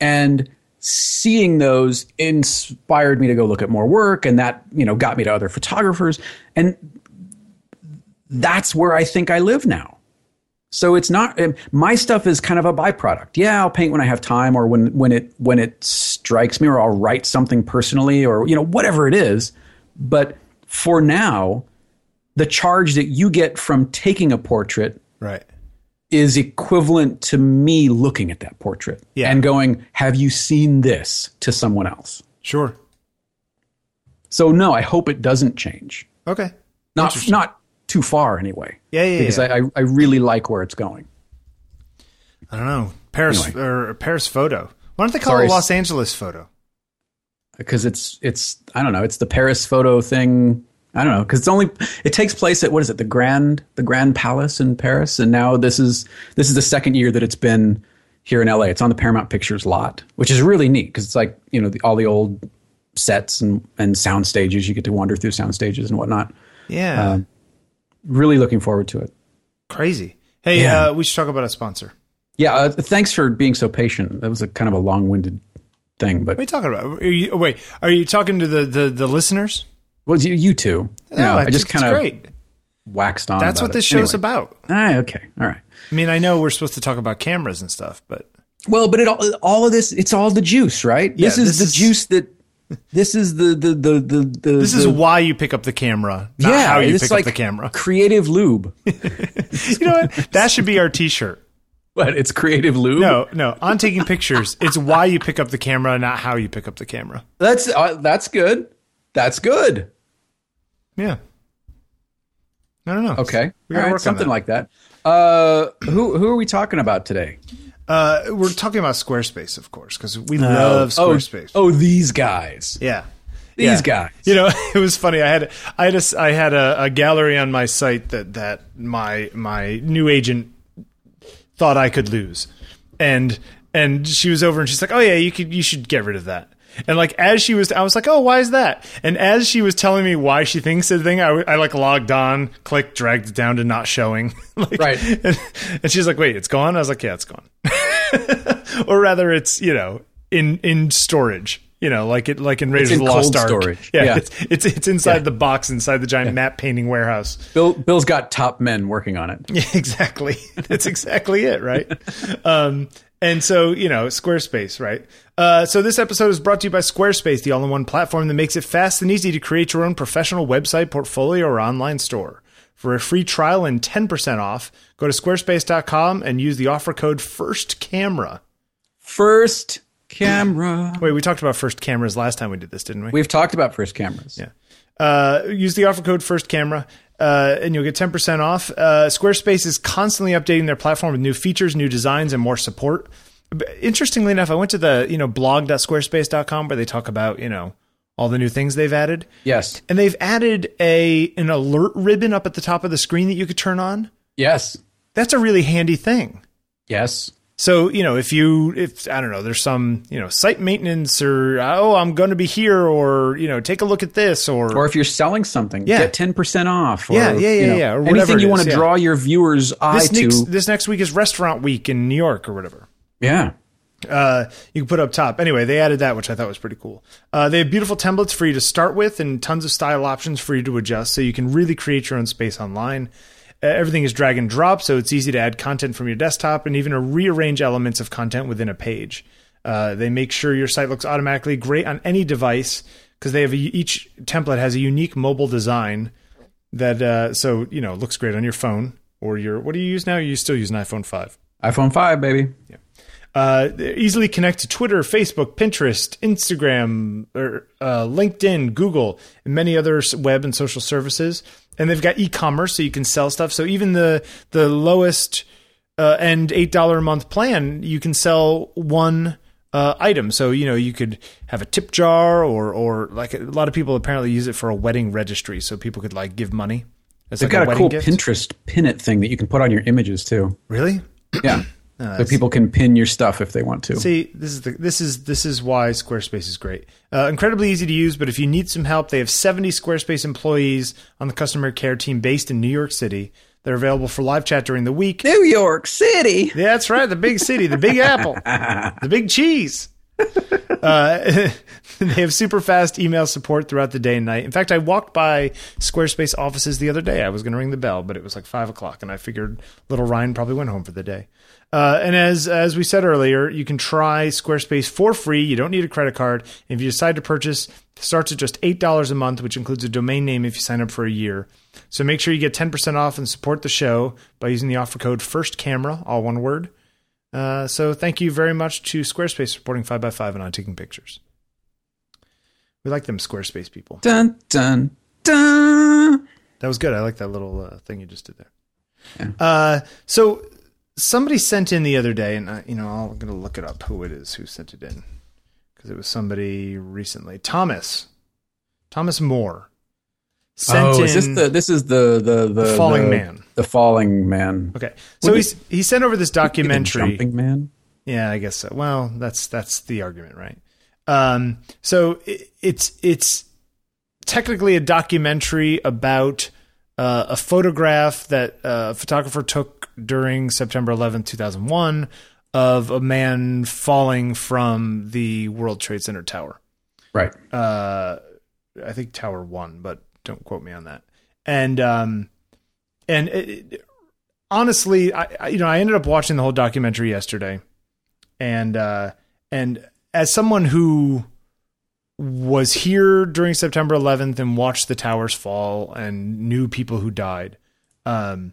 and seeing those inspired me to go look at more work and that you know got me to other photographers. And that's where i think i live now so it's not um, my stuff is kind of a byproduct yeah i'll paint when i have time or when when it when it strikes me or i'll write something personally or you know whatever it is but for now the charge that you get from taking a portrait Right. is equivalent to me looking at that portrait Yeah. and going, "Have you seen this?" to someone else. Sure. So no, I hope it doesn't change. Okay. Not not too far anyway. Yeah, yeah, Because yeah. I, I really like where it's going. I don't know. Paris Anyway. or Paris photo. Why don't they call Sorry. it Los Angeles photo? Because it's it's I don't know. It's the Paris photo thing. I don't know because it's only it takes place at what is it the Grand the Grand Palace in Paris and now this is this is the second year that it's been here in LA. It's on the Paramount Pictures lot, which is really neat because it's like you know the, all the old sets and and sound stages. You get to wander through sound stages and whatnot. Yeah. Um, Really looking forward to it. Crazy. Hey, Yeah. uh, we should talk about a sponsor. Yeah, uh, thanks for being so patient. That was a kind of a long-winded thing, but What are you talking about? Are you, wait, are you talking to the, the, the listeners? well, you, you two. Know, No, I just kind of waxed on. That's what it. this show's Anyway. about. Ah, okay, all right. I mean, I know we're supposed to talk about cameras and stuff, but Well, but it all, all of this, it's all the juice, right? Yeah, this is this the is- juice that. This is the the the the. the this is why you pick up the camera, not yeah, how you it's pick like up the camera. Creative lube. You know what? That should be our T-shirt. But it's creative lube. No, no. On taking pictures, it's why you pick up the camera, not how you pick up the camera. that's uh, that's good. That's good. Yeah. I don't know. Okay, We gotta right, work on something that. like that. Uh, who who are we talking about today? Uh, we're talking about Squarespace, of course, because we love oh, Squarespace. Oh, these guys. Yeah. These Yeah. guys. You know, it was funny. I had I had a, I had a, a gallery on my site that that my my new agent thought I could lose, and and she was over and she's like, oh yeah, you could you should get rid of that. And like as she was, I was like, oh, why is that? And as she was telling me why she thinks the thing, I like logged on, clicked, dragged it down to not showing. like, Right. And, and she's like, wait, it's gone. I was like, yeah, it's gone. or rather, it's you know in in storage. You know, like it like in Raiders of the Lost Ark. storage. Yeah, Yeah. It's, it's it's inside Yeah. the box inside the giant map painting warehouse. Bill Bill's got top men working on it. Yeah, exactly. That's exactly it, right? Um, and so, you know, Squarespace, right? Uh, so this episode is brought to you by Squarespace, the all-in-one platform that makes it fast and easy to create your own professional website, portfolio, or online store. For a free trial and 10% off, go to squarespace.com and use the offer code FIRSTCAMERA. First camera. Wait, we talked about first cameras last time we did this, didn't we? We've talked about first cameras. Yeah. Uh, use the offer code first camera uh, and you'll get 10% off uh, squarespace is constantly updating their platform with new features new designs and more support interestingly enough i went to the you know blog.squarespace.com where they talk about you know all the new things they've added Yes. and they've added a an alert ribbon up at the top of the screen that you could turn on Yes. that's a really handy thing Yes. So, you know, if you, if, I don't know, there's some, you know, site maintenance or, oh, I'm going to be here or, you know, take a look at this or, Or if you're selling something, Yeah. get ten percent off. Or, Yeah, yeah, yeah, you know, yeah, or whatever anything you want to yeah. draw your viewers' eye this to. next, this next week is restaurant week in New York or whatever. yeah. Uh, you can put up top. Anyway, they added that, which I thought was pretty cool. Uh, they have beautiful templates for you to start with and tons of style options for you to adjust so you can really create your own space online. Uh, everything is drag and drop, so it's easy to add content from your desktop and even to rearrange elements of content within a page. Uh, they make sure your site looks automatically great on any device because they have a, each template has a unique mobile design that uh, so you know looks great on your phone or your what do you use now? You still use an iPhone five. iPhone five, baby. Uh, easily connect to Twitter, Facebook, Pinterest, Instagram, or uh, LinkedIn, Google, and many other web and social services. And they've got e-commerce, so you can sell stuff. So even the the lowest uh, end eight dollar a month plan, you can sell one uh, item. So you know you could have a tip jar, or or like a lot of people apparently use it for a wedding registry, so people could like give money. They've like got a, a cool gift. Pinterest pin it thing that you can put on your images too. Really? Yeah. So people can pin your stuff if they want to. See, this is the, this is this is why Squarespace is great. Uh, incredibly easy to use, but if you need some help, they have 70 Squarespace employees on the customer care team based in New York City. They're available for live chat during the week. New York City. Yeah, that's right, the big city, the big apple, the big cheese. Uh, they have super fast email support throughout the day and night. In fact, I walked by Squarespace offices the other day. I was going to ring the bell, but it was like five o'clock, and I figured little Ryan probably went home for the day. Uh, and as as we said earlier, you can try Squarespace for free. You don't need a credit card. If you decide to purchase, it starts at just eight dollars a month, which includes a domain name if you sign up for a year. So make sure you get ten percent off and support the show by using the offer code First Camera, all one word. Uh, so thank you very much to Squarespace for supporting five by five and on taking pictures. We like them Squarespace people. Dun dun dun. That was good. I like that little uh, thing you just did there. Yeah. Uh, so somebody sent in the other day, and I, you know, I'm going to look it up who it is who sent it in because it was somebody recently. Thomas, Thomas Moore. Sent oh, is this the this is the the the, the falling the, man? The falling man. Okay, so he's he sent over this documentary. jumping man. Yeah, I guess so. Well, that's that's the argument, right? Um, so it, it's it's technically a documentary about uh, a photograph that a photographer took during September 11th, 2001, of a man falling from the World Trade Center tower. Right. Uh, I think Tower One, but don't quote me on that. And um, and it, honestly, I, I, you know I ended up watching the whole documentary yesterday, and uh, and as someone who was here during September 11th and watched the towers fall and knew people who died. Um,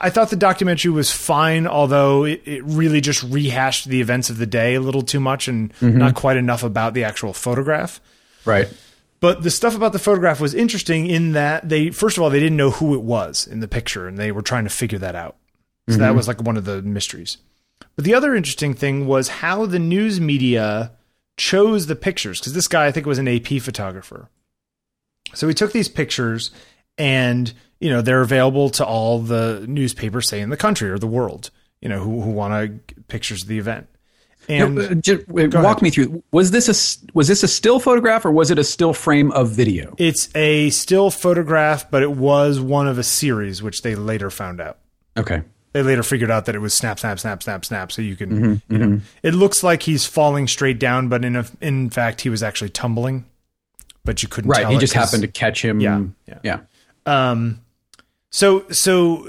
I thought the documentary was fine, although it, it, really just rehashed the events of the day a little too much and mm-hmm. not quite enough about the actual photograph. Right. But the stuff about the photograph was interesting in that they, first of all, they didn't know who it was in the picture and they were trying to figure that out. So mm-hmm. that was like one of the mysteries. But the other interesting thing was how the news media chose the pictures because this guy I think was an AP photographer. So he took these pictures and you know they're available to all the newspapers say in the country or the world you know who, who want to pictures of the event and uh, no, just, walk ahead. me through was this a was this a still photograph or was it a still frame of video it's a still photograph but it was one of a series which they later found out okay they later figured out that it was snap, snap, snap, snap, snap. So you can, mm-hmm, you know, mm-hmm. it looks like he's falling straight down, but in a, in fact, he was actually tumbling. But you couldn't. Right, he just happened to catch him. Yeah, yeah. yeah. Um, so so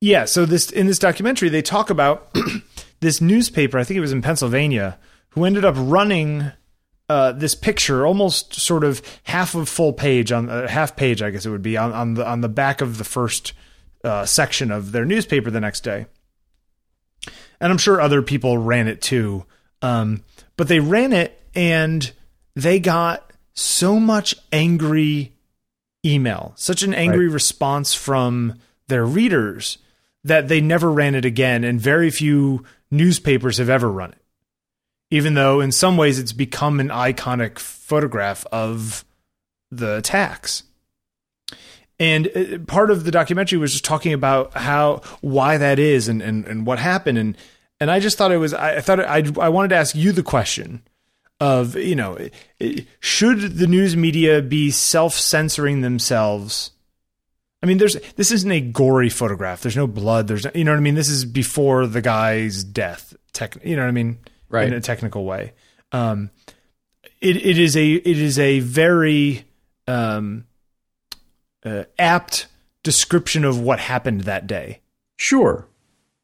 yeah. So this in this documentary, they talk about this newspaper. I think it was in Pennsylvania, who ended up running uh, this picture, almost sort of half of full page on uh, half page, I guess it would be on, on the on the back of the first uh, section of their newspaper the next day. And I'm sure other people ran it too. Um, but they ran it and they got so much angry email, such an angry right. response from their readers that they never ran it again. And very few newspapers have ever run it. Even though in some ways it's become an iconic photograph of the attacks and uh, part of the documentary was just talking about how why that is and, and, and what happened. And and I just thought it was I thought I I wanted to ask you the question of you know should the news media be self censoring themselves? I mean there's this isn't a gory photograph. There's no blood. There's you know what I mean? This is before the guy's death. Tech you know what I mean? Right. In a technical way. Um it it is a it is a very um uh, apt description of what happened that day. Sure.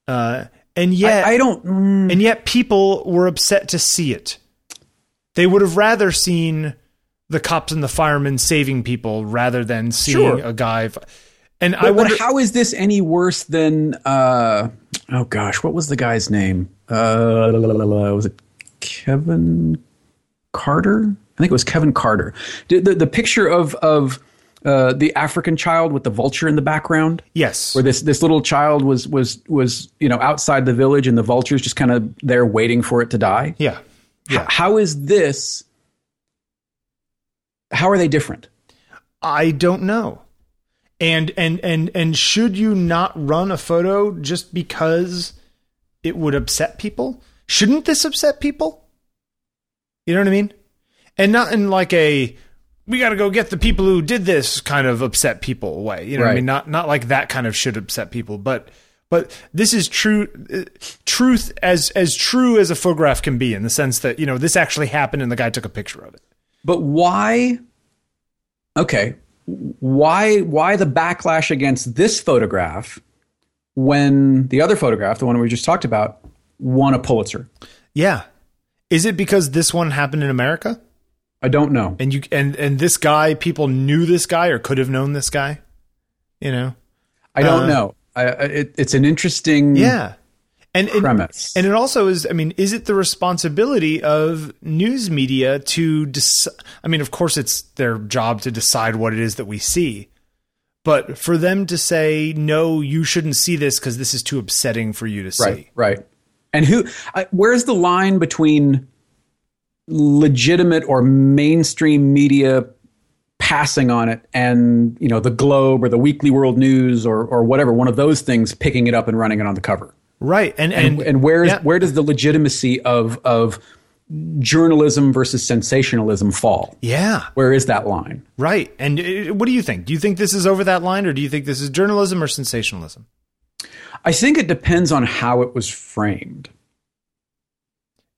Uh, and yet, I, I don't. Mm. And yet, people were upset to see it. They would have rather seen the cops and the firemen saving people rather than seeing sure. a guy. And I But, but wonder, how is this any worse than? Uh, oh gosh, what was the guy's name? Uh, was it Kevin Carter? I think it was Kevin Carter. The the, the picture of of uh, the African child with the vulture in the background. yes, where this this little child was was was you know outside the village and the vultures just kind of there waiting for it to die. yeah, H- how is this? How are they different? I don't know. And and and and should you not run a photo just because it would upset people? Shouldn't this upset people? You know what I mean? And not in like a we got to go get the people who did this kind of upset people away. You know what I mean? Not not like that kind of should upset people, but but this is true uh, truth as as true as a photograph can be in the sense that, you know, this actually happened and the guy took a picture of it. But why? Okay, why why the backlash against this photograph when the other photograph, the one we just talked about, won a Pulitzer? Yeah. Is it because this one happened in America? I don't know. and you and and this guy people knew this guy or could have known this guy you know I don't Uh, know. I, it, it's an interesting yeah and and, premise. and it also is i mean is it the responsibility of news media to dec- i mean of course it's their job to decide what it is that we see but for them to say no you shouldn't see this because this is too upsetting for you to see Right, right. And who? I, where's the line between legitimate or mainstream media passing on it, and you know the Globe or the Weekly World News or or whatever one of those things picking it up and running it on the cover? right and and, And, and where's yeah. where does the legitimacy of of journalism versus sensationalism fall? yeah Where is that line? right and uh, what do you think do you think this is over that line or do you think this is journalism or sensationalism I think it depends on how it was framed.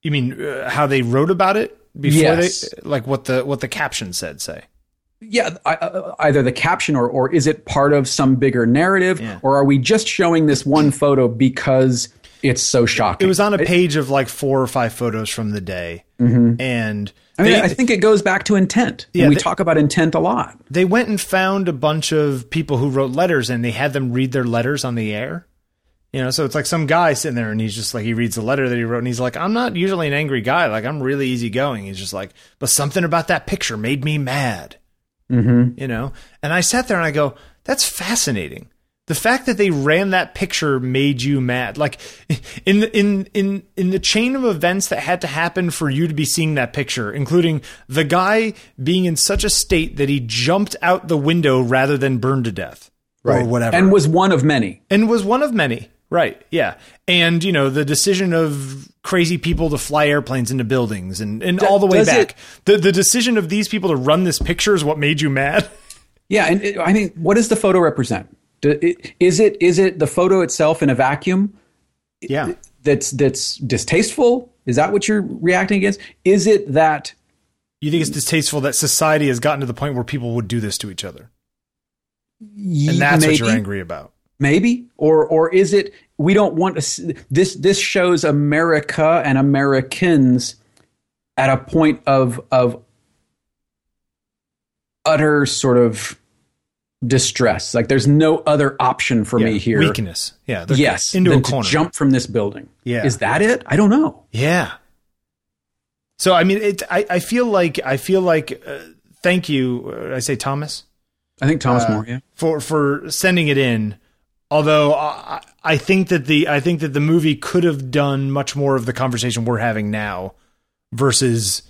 You mean uh, how they wrote about it before Yes. they like what the what the caption said say? Yeah, I- uh, either the caption or or is it part of some bigger narrative, Yeah. or are we just showing this one photo because it's so shocking? It was on a page of like four or five photos from the day, and I mean, they, I think it goes back to intent, Yeah, and we they- talk about intent a lot. they went and found a bunch of people who wrote letters, and they had them read their letters on the air. You know, so it's like some guy sitting there, and he's just like he reads the letter that he wrote, and he's like, "I'm not usually an angry guy. Like I'm really easygoing." He's just like, "But something about that picture made me mad." Mm-hmm. you know and i sat there and i go that's fascinating the fact that they ran that picture made you mad like in the in in in the chain of events that had to happen for you to be seeing that picture including the guy being in such a state that he jumped out the window rather than burned to death right. or whatever and was one of many. and was one of many right yeah and you know the decision of crazy people to fly airplanes into buildings and, and all the way back it- the the decision of these people to run this picture is what made you mad Yeah, and it, I mean, what does the photo represent? Do, it, is it is it the photo itself in a vacuum yeah that's that's distasteful? Is that what you're reacting against? Is it that You think it's distasteful that society has gotten to the point where people would do this to each other, and that's what you're angry about? Maybe or or is it we don't want to this this shows america and americans at a point of of utter sort of distress like there's no other option for me here weakness. Yeah, yes into a corner. jump from this building Yeah. is that it i don't know Yeah. So I mean, it. I, I feel like I feel like. Uh, thank you. Uh, I say Thomas i think thomas Uh, more yeah for for sending it in. Although I, I think that the I think that the movie could have done much more of the conversation we're having now, versus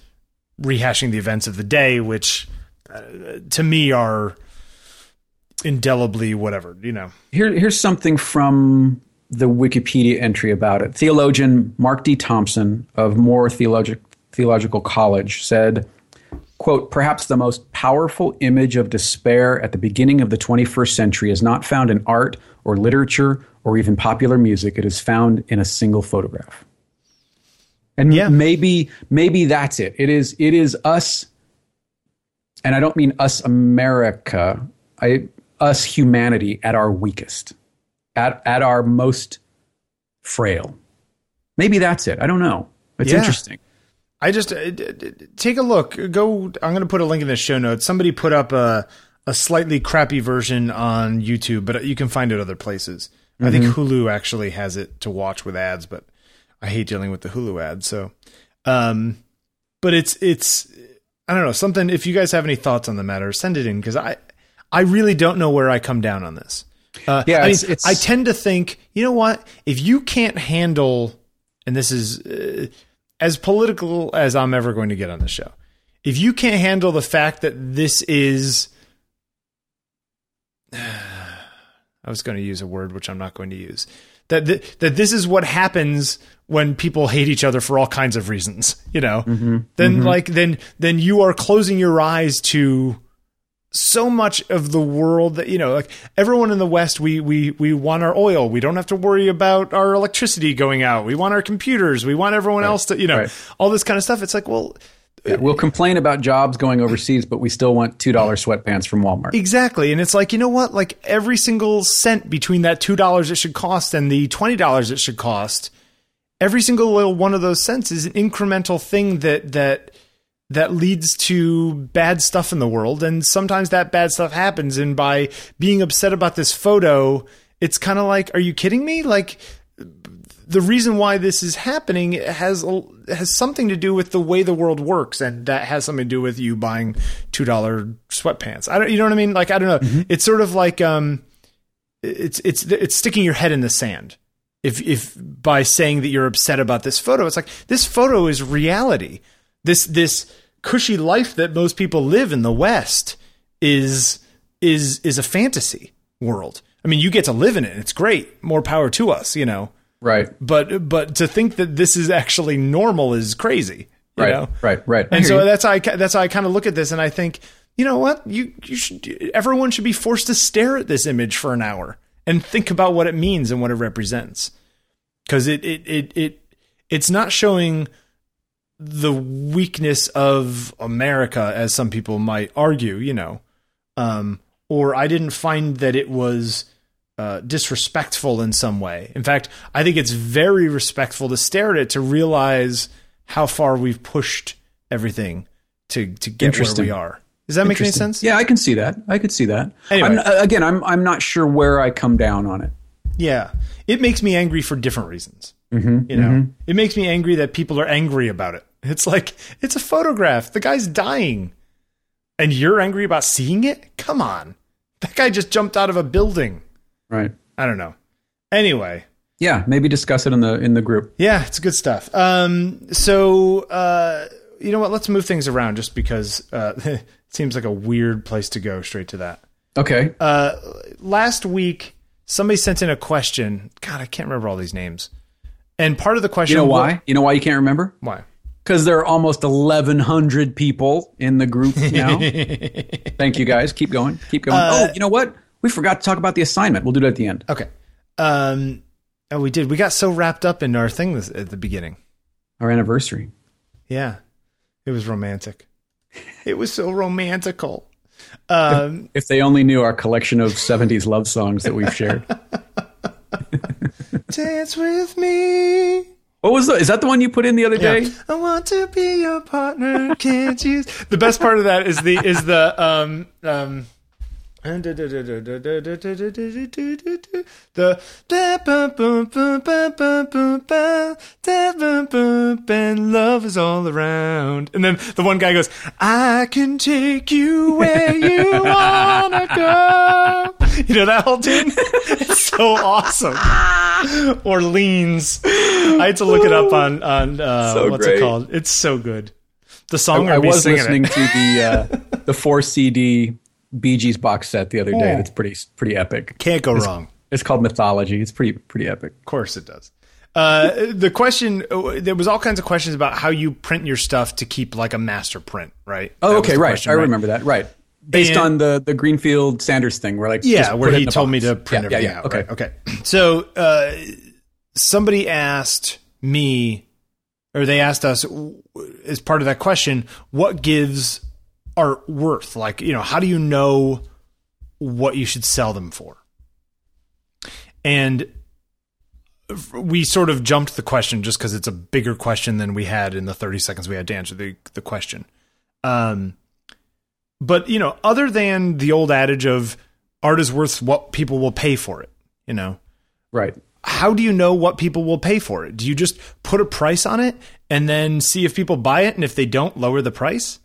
rehashing the events of the day, which uh, to me are indelibly whatever you know. Here, here's something from the Wikipedia entry about it. Theologian Mark D. Thompson of Moore Theologic, Theological College said, quote, perhaps the most powerful image of despair at the beginning of the 21st century is not found in art or literature or even popular music. It is found in a single photograph. And Yeah. maybe maybe that's it. It is it is us and I don't mean us America, I us humanity at our weakest, at at our most frail. Maybe that's it. I don't know. It's Yeah. interesting. I just uh, take a look. Go. I'm going to put a link in the show notes. Somebody put up a a slightly crappy version on YouTube, but you can find it other places. I think Hulu actually has it to watch with ads, but I hate dealing with the Hulu ads. So, um, but it's it's I don't know something. If you guys have any thoughts on the matter, send it in because I I really don't know where I come down on this. Uh, Yeah, I mean, it's- it's- I tend to think you know what if you can't handle, and this is uh, as political as I'm ever going to get on the show. If you can't handle the fact that this is I was going to use a word which I'm not going to use. That th- that this is what happens when people hate each other for all kinds of reasons, you know. Mm-hmm. Then mm-hmm. like then then you are closing your eyes to so much of the world that you know like everyone in the west we we we want our oil. We don't have to worry about our electricity going out. We want our computers. We want everyone else to you know right. all this kind of stuff. It's like well Yeah, we'll complain about jobs going overseas, but we still want two dollar sweatpants from Walmart. Exactly. And it's like, you know what? Like every single cent between that $2 it should cost and the $20 it should cost, every single little one of those cents is an incremental thing that that that leads to bad stuff in the world and sometimes that bad stuff happens and by being upset about this photo, it's kind of like are you kidding me? Like the reason why this is happening has has something to do with the way the world works, and that has something to do with you buying two dollar sweatpants. I don't, you know what I mean? Like I don't know. It's sort of like um, it's it's it's sticking your head in the sand. If if by saying that you're upset about this photo, it's like this photo is reality. This this cushy life that most people live in the West is is is a fantasy world. I mean, you get to live in it. It's great. More power to us, you know Right. but but to think that this is actually normal is crazy you Right. know Right. Right. And so you. that's how I that's how I kind of look at this and I think you know what you you should everyone should be forced to stare at this image for an hour and think about what it means and what it represents because it it it it it's not showing the weakness of America as some people might argue you know um or I didn't find that it was uh, disrespectful in some way. In fact, I think it's very respectful to stare at it to realize how far we've pushed everything to to get where we are. Does that make any sense? Yeah, I can see that. I could see that. Anyway. I'm, again, I'm I'm not sure where I come down on it. Yeah. It makes me angry for different reasons. Mm-hmm, You know, it makes me angry that people are angry about it. It's like it's a photograph. The guy's dying, and you're angry about seeing it. Come on, that guy just jumped out of a building. Right. I don't know. Anyway, Yeah, maybe discuss it in the in the group. Yeah, it's good stuff. Um, so uh, you know what? Let's move things around just because uh, it seems like a weird place to go straight to that. Okay. Uh, last week, somebody sent in a question. God, I can't remember all these names. And part of the question, You know why? You know why you can't remember? Why? Because there are almost 1,100 people in the group now. Thank you, guys. Keep going. Keep going. oh, you know what? We forgot to talk about the assignment. We'll do it at the end. Okay. Um, oh, we did. We got so wrapped up in our thing this, at the beginning. Our anniversary. Yeah, it was romantic. It was so romantical. Um, If they only knew our collection of 70s love songs that we've shared. dance with me. What was the? Is that the one you put in the other day? Yeah. I want to be your partner. Can't you? The best part of that is the is the um um. The and love is all around, and then the one guy goes, "I can take you where you wanna go." You know that whole tune? It's so awesome. Orleans. I had to look it up on on uh, So what's great. it called? It's so good. The song I me was listening it. to the uh, the four CD Bee Gees box set the other day. That's pretty pretty epic. Can't go wrong. It's called Mythology. It's pretty pretty epic. Of course it does. Uh, the question there was all kinds of questions about how you print your stuff to keep like a master print, right? Oh, was okay, right. question, I remember that. Right. Based And- on the the Greenfield Sanders thing, where like Yeah, where he told me to print yeah, everything yeah, yeah. out. Okay. right, okay. So uh, somebody asked me, or they asked us as part of that question, what gives art worth? Like, you know, how do you know what you should sell them for? And we sort of jumped the question just because it's a bigger question than we had in the 30 seconds we had to answer the, the question. Um, but you know, other than the old adage of art is worth what people will pay for it, you know, Right. how do you know what people will pay for it? Do you just put a price on it and then see if people buy it, and if they don't, lower the price?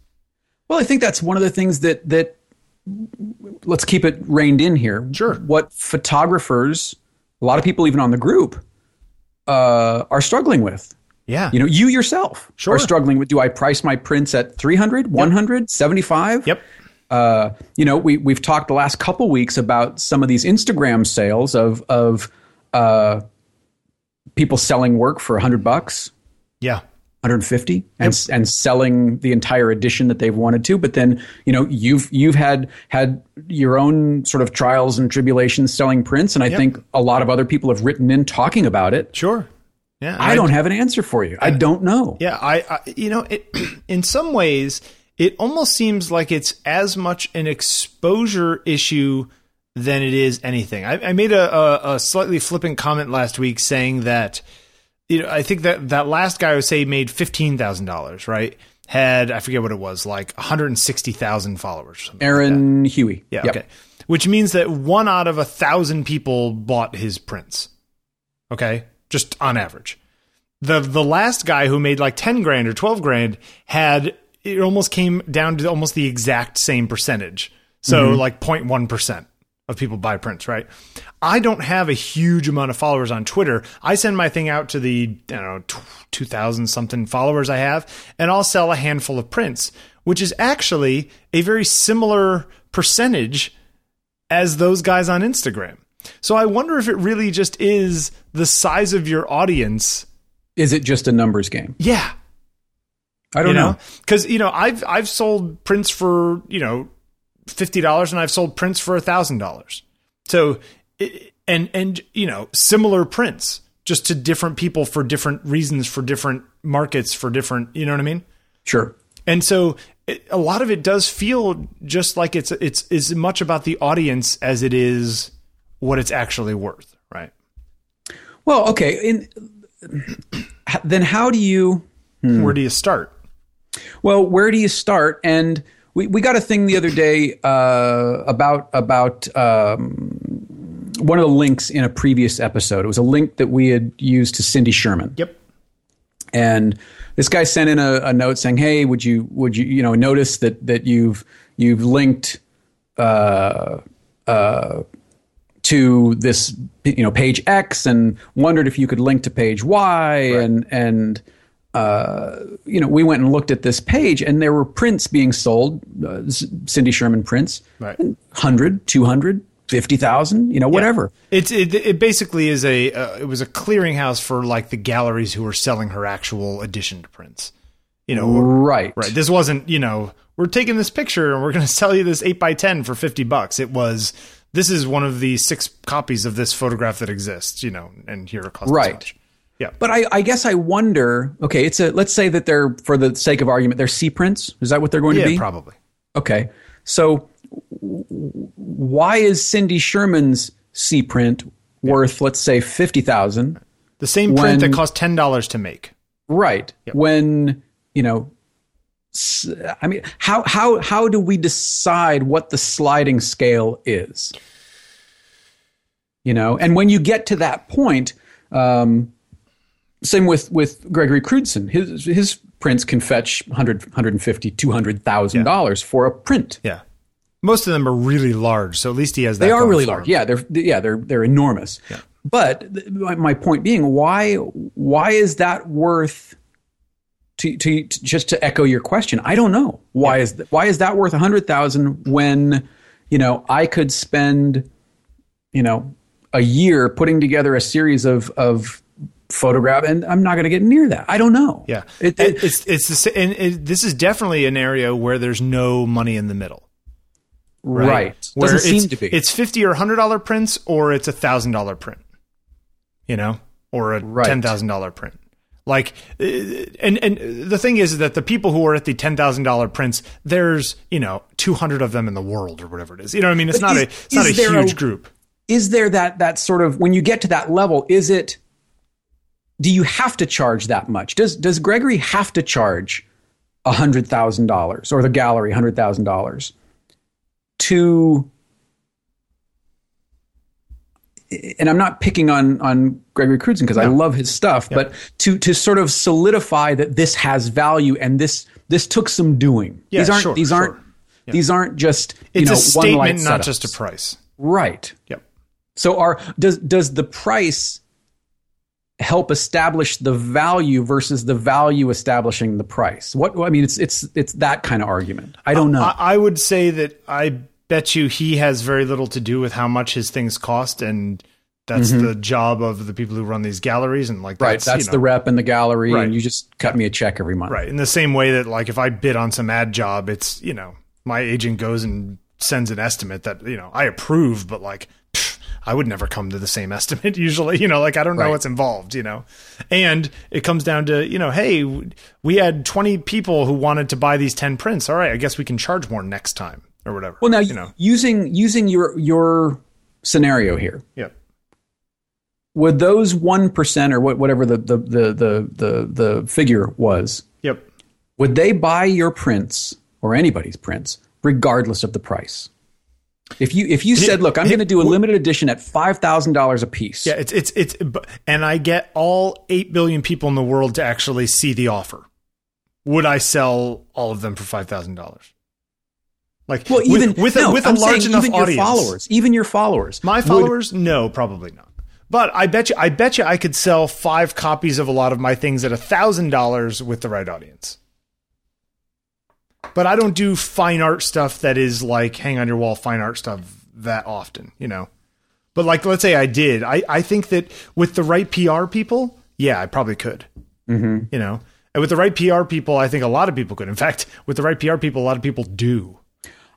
Well, I think that's one of the things that that let's keep it reined in here. Sure. What photographers, a lot of people even on the group, uh, are struggling with. Yeah, You know, you yourself Sure. are struggling with do I price my prints at 300, 100, 75? Yep. Uh, you know, we we've talked the last couple weeks about some of these Instagram sales of of uh, people selling work for 100 bucks. yeah, 150 and and selling the entire edition that they've wanted to. But then you know you've you've had had your own sort of trials and tribulations selling prints. And I think a lot of other people have written in talking about it. Sure. Yeah, I don't have an answer for you. I don't know. Yeah, I, I you know, it, in some ways, it almost seems like it's as much an exposure issue than it is anything. I, I made a, a, a slightly flippant comment last week saying that, you know, I think that that last guy I would say made fifteen thousand dollars, right? Had I forget what it was, like one hundred and sixty thousand followers. or something like. Aaron Huey Yeah. Yep. Okay. Which means that one out of a thousand people bought his prints. Okay, just on average. The the last guy who made like ten grand or twelve grand had it almost came down to almost the exact same percentage. So mm-hmm. like 0.1 percent of people buy prints, right? I don't have a huge amount of followers on Twitter. I send my thing out to the I don't know two thousand something followers I have, and I'll sell a handful of prints, which is actually a very similar percentage as those guys on Instagram. So I wonder if it really just is the size of your audience. is it just a numbers game Yeah, I don't you know, because you know I've I've sold prints for you know fifty dollars and I've sold prints for a thousand dollars. So and and you know similar prints just to different people for different reasons for different markets for different you know what I mean. sure And so it, a lot of it does feel just like it's it's as much about the audience as it is what it's actually worth, right? well okay in then how do you hmm. Where do you start? Well, where do you start? And we, we got a thing the other day uh, about about um, one of the links in a previous episode. It was a link that we had used to Cindy Sherman, Yep. and this guy sent in a, a note saying, "Hey, would you would you you know notice that that you've you've linked." Uh, uh, to this you know page X and wondered if you could link to page Y and and uh, you know we went and looked at this page and there were prints being sold uh, Cindy Sherman prints Right. 100 200 50,000 you know whatever It's it, it basically is a uh, it was a clearinghouse for like the galleries who were selling her actual editioned prints. You know, right right. This wasn't you know we're taking this picture and we're going to sell you this eight by ten for fifty bucks. It was this is one of the six copies of this photograph that exists. You know, and here it costs Right. Yeah. But I, I guess I wonder. Okay, it's a. Let's say that they're, for the sake of argument, they're C prints. Is that what they're going Yeah, to be? probably. Okay, so why is Cindy Sherman's C print worth, let's say, fifty thousand? The same print that cost ten dollars to make. Right. When you know, I mean, how how how do we decide what the sliding scale is? You know, and when you get to that point, um, same with with Gregory Crewdson. His his prints can fetch 100 150 200,000 dollars for a print. Yeah. Most of them are really large, so at least he has that. They are really large. him. Yeah, they're yeah they're they're enormous. Yeah. But my my point being, why why is that worth? To, to, to just to echo your question, I don't know why is th- why is that worth a hundred thousand when you know I could spend you know a year putting together a series of of photograph and I'm not going to get near that. I don't know. Yeah, It- it- it's it's the, and it, this is definitely an area where there's no money in the middle. right. Where Doesn't it's, seem to be. It's fifty or hundred dollar prints, or it's a thousand dollar print. You know, or a Right. ten thousand dollar print. Like, uh, and and the thing is that the people who are at the ten thousand dollar prints, there's you know two hundred of them in the world or whatever it is. You know, what I mean, it's But not is- a it's not a huge a- group. is there that that sort of when you get to that level is it do you have to charge that much does does gregory have to charge $100000 or the gallery $100000 to and I'm not picking on on Gregory Crewdson because I love his stuff, but to to sort of solidify that this has value and this this took some doing. Yeah, these aren't sure, these aren't sure. these aren't just It's know, a statement, not just a price. right. Yep. So are does does the price help establish the value versus the value establishing the price? What I mean, it's it's it's that kind of argument. I don't know. I, I would say that I bet you he has very little to do with how much his things cost, and that's the job of the people who run these galleries. And like, Mm-hmm. right, that's, that's you know, the rep in the gallery, Right. and you just cut me a check every month. right. In the same way that like if I bid on some ad job, it's you know my agent goes and sends an estimate that you know I approve, but like. I would never come to the same estimate usually, you know, like I don't know Right. what's involved, you know. And it comes down to, you know, hey, we had 20 people who wanted to buy these 10 prints. All right, I guess we can charge more next time or whatever. Well, now you know. using using your your scenario here, Yep. would those one percent or what, whatever the the, the the the the figure was, Yep. would they buy your prints or anybody's prints regardless of the price? If you if you said, "Look, I'm going to do a limited edition at five thousand dollars a piece," Yeah, it's it's it's and I get all 8 billion people in the world to actually see the offer. Would I sell all of them for $5,000? Like well, even with with, no, a, with I'm a large enough even audience. your followers, even your followers, My would- followers? no, probably not. But I bet you I bet you I could sell 5 copies of a lot of my things at $1,000 with the right audience. But I don't do fine art stuff that is like hang on your wall fine art stuff that often, you know. But like let's say I did. I, I think that with the right PR people, yeah, I probably could. Mm-hmm. You know. And with the right PR people, I think a lot of people could. In fact, with the right PR people, a lot of people do.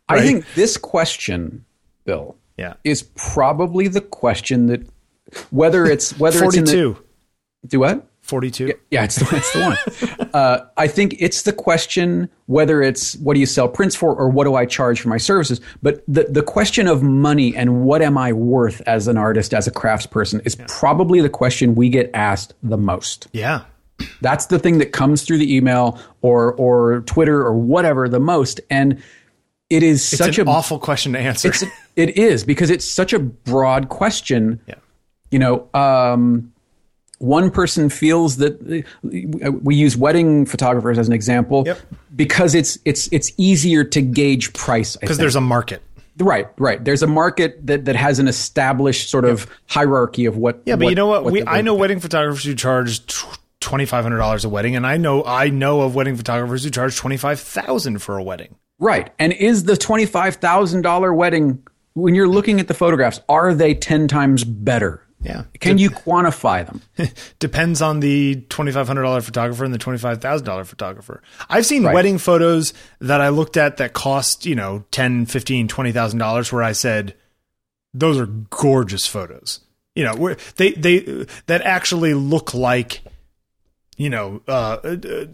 I think this question, Bill, Yeah. is probably the question that whether it's whether it's 42. do what 42. Yeah, it's the, it's the one. uh, I think it's the question whether it's what do you sell prints for or what do I charge for my services. But the, the question of money and what am I worth as an artist, as a craftsperson, is probably the question we get asked the most. Yeah. That's the thing that comes through the email or or Twitter or whatever the most. And it is It's such an a awful question to answer. it's it is because it's such a broad question. Yeah. You know, um, one person feels that we use wedding photographers as an example Yep. because it's it's it's easier to gauge price. because there's a market. right, right. There's a market that that has an established sort of hierarchy of what. Yeah, but you know what? we the- I know wedding photographers who charge twenty five hundred dollars a wedding, and I know I know of wedding photographers who charge twenty five thousand for a wedding. right. And is the twenty five thousand dollar wedding when you're looking at the photographs, are they ten times better? Yeah. Can you quantify them? Depends on the twenty five hundred dollar photographer and the twenty five thousand dollar photographer. I've seen Right. wedding photos that I looked at that cost you know ten, fifteen, twenty thousand dollars, where I said those are gorgeous photos. You know, where they they that actually look like you know uh, uh, uh,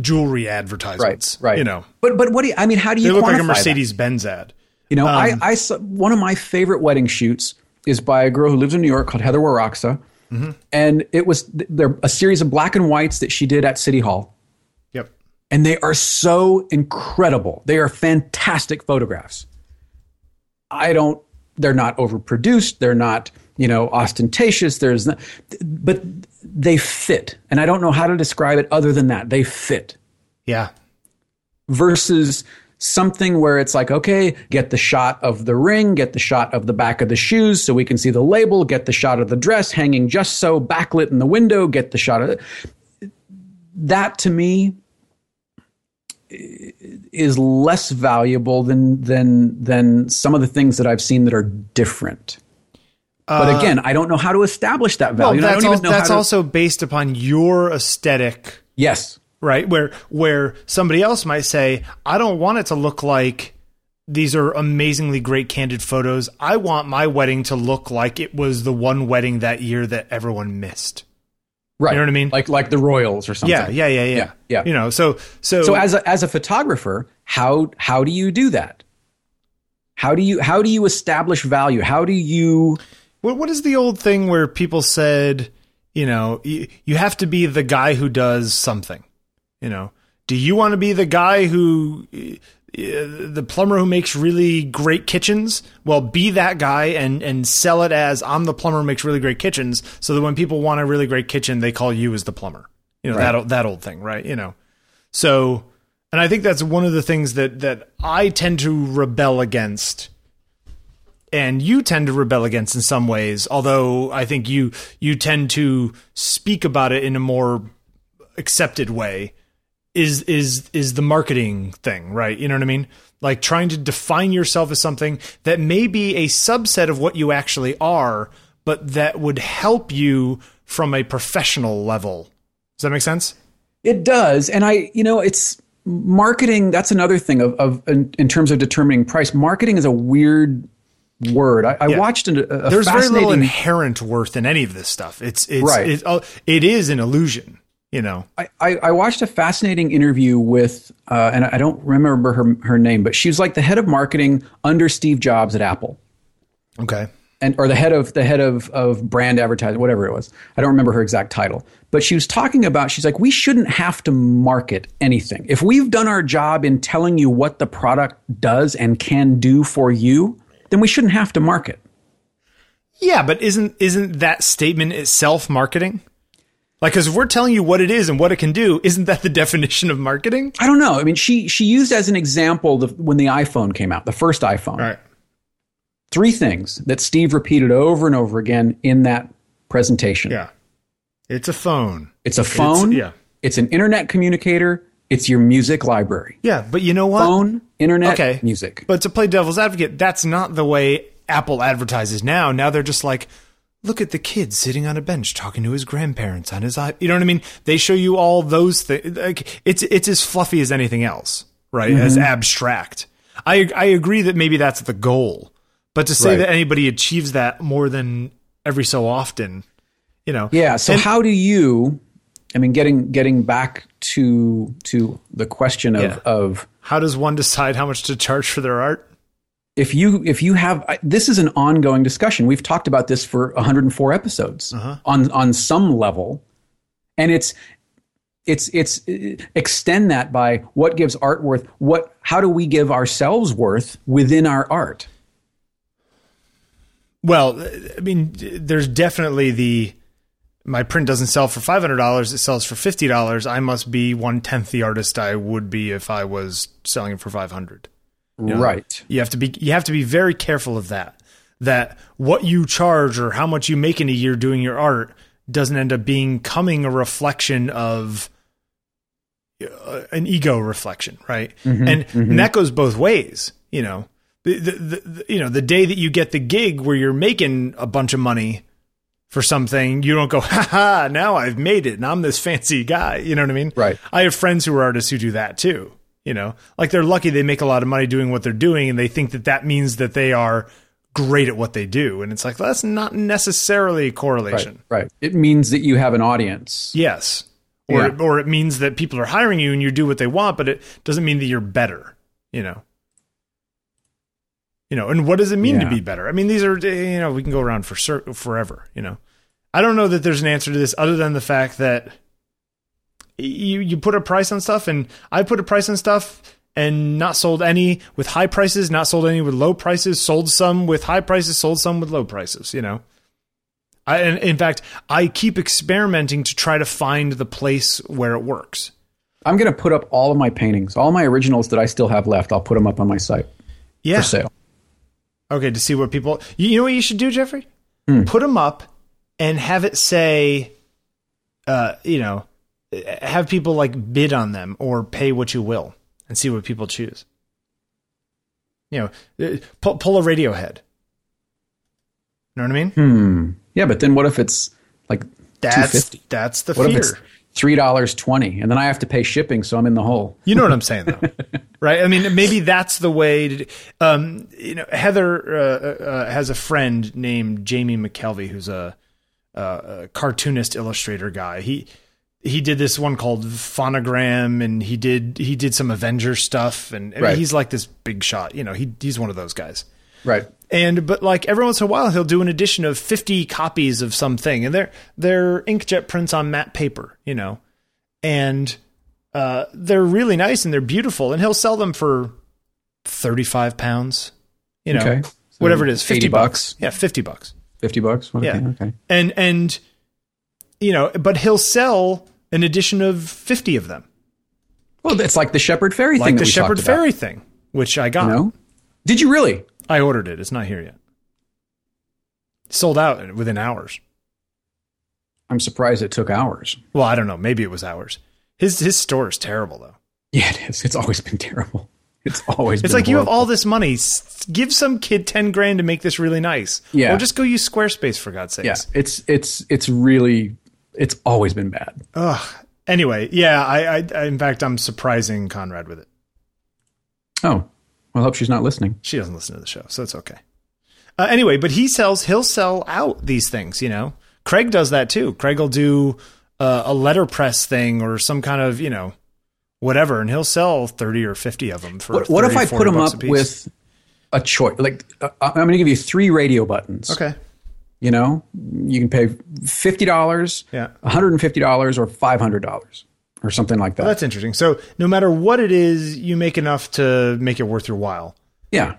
jewelry advertisements. right. right. You know, But but what do you, I mean? How do you they look like a quantify that? Mercedes Benz ad. You know, Um, I, I saw one of my favorite wedding shoots is by a girl who lives in New York called Heather Waraksa, Mm-hmm. and it was they're a series of black and whites that she did at City Hall, Yep. and they are so incredible. They are fantastic photographs. I don't. They're not overproduced. They're not you know ostentatious. There's not, but they fit, and I don't know how to describe it other than that. They fit Yeah. versus something where it's like, okay, get the shot of the ring, get the shot of the back of the shoes so we can see the label, get the shot of the dress hanging just so backlit in the window, get the shot of it. That to me is less valuable than than than some of the things that I've seen that are different. But uh, again, I don't know how to establish that Well, value. I that's, don't al- even know that's how to, also based upon your aesthetic, yes, right? Where where somebody else might say, "I don't want it to look like these are amazingly great candid photos. I want my wedding to look like it was the one wedding that year that everyone missed." right. You know what I mean? Like like the Royals or something. Yeah, yeah, yeah, yeah, Yeah, yeah. You know, so so So as a, as a photographer, how how do you do that? How do you how do you establish value? How do you What what is the old thing where people said, you know, you, you have to be the guy who does something, you know, do you want to be the guy who uh, the plumber who makes really great kitchens? Well, be that guy and and sell it as I'm the plumber who makes really great kitchens, so that when people want a really great kitchen, they call you as the plumber. You know Right. that that old thing, right? You know. So, and I think that's one of the things that that I tend to rebel against and you tend to rebel against in some ways although i think you you tend to speak about it in a more accepted way is is is the marketing thing right you know what i mean like trying to define yourself as something that may be a subset of what you actually are but that would help you from a professional level does that make sense It does, and I, you know, it's marketing. That's another thing of, of in, in terms of determining price. Marketing is a weird word. I, I Yeah. watched a, a there's very little inherent worth in any of this stuff it's it's Right. it, uh, it is an illusion you know I, I, I watched a fascinating interview with, uh, and I don't remember her her name, but she was like the head of marketing under Steve Jobs at Apple. okay and or the head of the head of of brand advertising, whatever it was. I don't remember her exact title, but she was talking about. She's like, we shouldn't have to market anything. If we've done our job in telling you what the product does and can do for you, then we shouldn't have to market. Yeah, but isn't isn't that statement itself marketing? Like, because if we're telling you what it is and what it can do, isn't that the definition of marketing? I don't know. I mean, she she used as an example the, when the iPhone came out, the first iPhone. Right. Three things that Steve repeated over and over again in that presentation. Yeah. It's a phone. It's a phone. yeah. It's an internet communicator. It's your music library. Yeah, but you know what? Phone, internet, Okay. music. But to play devil's advocate, that's not the way Apple advertises now. Now they're just like, look at the kid sitting on a bench talking to his grandparents on his i. You know what I mean? They show you all those things. Like it's it's as fluffy as anything else, right? Mm-hmm. As abstract. I I agree that maybe that's the goal, but to say Right. that anybody achieves that more than every so often, you know? Yeah. So And- how do you? I mean, getting getting back to to the question of Yeah. of How does one decide how much to charge for their art? If you if you have I- this is an ongoing discussion. We've talked about this for 104 episodes Uh-huh. on on some level, and it's it's it's uh, extend that by what gives art worth. What how do we give ourselves worth within our art? Well, I mean, there's definitely the my print doesn't sell for five hundred dollars; it sells for fifty dollars. I must be one tenth the artist I would be if I was selling it for five hundred. Right. You have to be you have to be very careful of that. That what you charge or how much you make in a year doing your art doesn't end up being coming a reflection of uh, an ego reflection, right? and, and that goes both ways. You know, the, the, the, the- you know the day that you get the gig where you're making a bunch of money for something, you don't go, ha ha, now I've made it and I'm this fancy guy. You know what I mean? Right. I have friends who are artists who do that too. You know, like they're lucky they make a lot of money doing what they're doing and they think that that means that they are great at what they do. And it's like, that's not necessarily a correlation. Right. Right. It means that you have an audience. Yes. Or, Yeah. or it means that people are hiring you and you do what they want, but it doesn't mean that you're better, you know? You know, and what does it mean to be better? I mean, these are, eh, you know, we can go around for forever, you know? I don't know that there's an answer to this other than the fact that you, you put a price on stuff and I put a price on stuff and not sold any with high prices, not sold any with low prices, sold some with high prices, sold some with low prices, you know? I, and in fact, I keep experimenting to try to find the place where it works. I'm going to put up all of my paintings, all my originals that I still have left. I'll put them up on my site Yeah. for sale. Okay, to see what people. You, you know what you should do, Jeffrey? Put them up and have it say, uh, you know, have people like bid on them or pay what you will and see what people choose. You know, uh, pull, pull a Radiohead. You know what I mean? Hmm. Yeah, but then what if it's like That's that's the What fear. if it's three dollars twenty, and then I have to pay shipping, so I'm in the hole. You know what I'm saying, though, right? I mean, maybe that's the way. To, um, you know, Heather uh, uh, has a friend named Jamie McKelvie, who's a, a, a cartoonist, illustrator guy. He he did this one called Phonogram, and he did he did some Avenger stuff, and I mean, Right. he's like this big shot. You know, he he's one of those guys. Right. And but like every once in a while he'll do an edition of 50 copies of something and they're they're inkjet prints on matte paper, you know. And uh, they're really nice and they're beautiful, and he'll sell them for thirty-five pounds. You know, Okay. So whatever it is, fifty bucks. bucks. Yeah, fifty bucks. Fifty bucks. Yeah. Okay. And and you know, but he'll sell an edition of fifty of them, Well, it's like the Shepard Fairey like thing. the we Shepard Fairey thing, which I got. You know? Did you really? I ordered it. It's not here yet. Sold out within hours. I'm surprised it took hours. Well, I don't know. Maybe it was hours. His his store is terrible though. Yeah, it is. It's always been terrible. It's always. It's like you have all this money. Give some kid ten grand to make this really nice. Yeah. Or just go use Squarespace for God's sake. Yeah, it's it's it's really it's always been bad. Ugh. Anyway, yeah. I, I, I in fact I'm surprising Conrad with it. Oh, well, I hope she's not listening. She doesn't listen to the show, so it's okay. Uh, anyway, but he sells. He'll sell out these things. You know, Craig does that too. Craig will do uh, a letterpress thing or some kind of you know whatever, and he'll sell thirty or fifty of them for. What, what if I put them up with a choice? Like uh, I'm going to give you three radio buttons. Okay. You know, you can pay fifty dollars, Yeah. one hundred and fifty dollars, or five hundred dollars, or something like that. Well, that's interesting. So no matter what it is, you make enough to make it worth your while. yeah,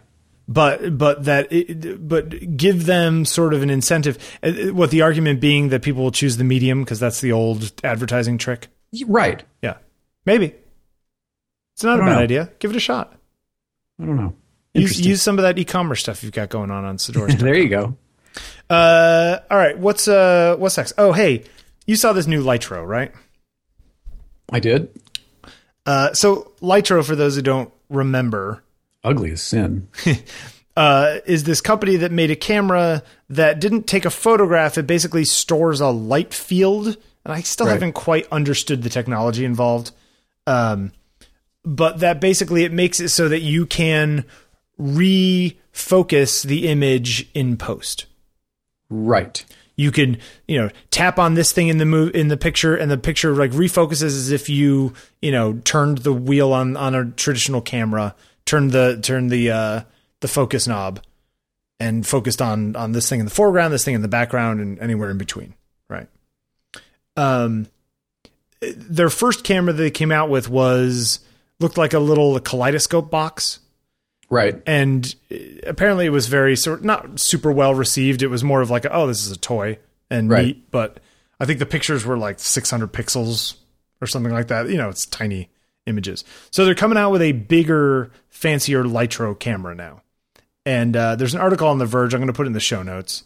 But but that it, but give them sort of an incentive. Uh, What the argument being that people will choose the medium because that's the old advertising trick. right. Yeah, maybe it's not a bad know. idea. Give it a shot. I don't know. Use, use some of that e-commerce stuff you've got going on on Saddoris. there you go. Uh, all right. What's uh what's next? Oh, hey, you saw this new Lytro, right? I did. Uh, so Lytro, for those who don't remember, Ugly as sin. uh, is this company that made a camera that didn't take a photograph. It basically stores a light field, and I still Right. haven't quite understood the technology involved. Um, but that basically it makes it so that you can refocus the image in post. Right. You can, you know, tap on this thing in the move in the picture, and the picture like refocuses as if you, you know, turned the wheel on on a traditional camera, turned the turned the uh, the focus knob, and focused on on this thing in the foreground, this thing in the background, and anywhere in between. Right. Um, their first camera they came out with was looked like a little kaleidoscope box Right. and apparently it was very sort not super well received. It was more of like, oh, this is a toy and Right. neat. But I think the pictures were like 600 pixels or something like that. You know, it's tiny images. So they're coming out with a bigger, fancier Lytro camera now. And uh, there's an article on The Verge. I'm going to put it in the show notes.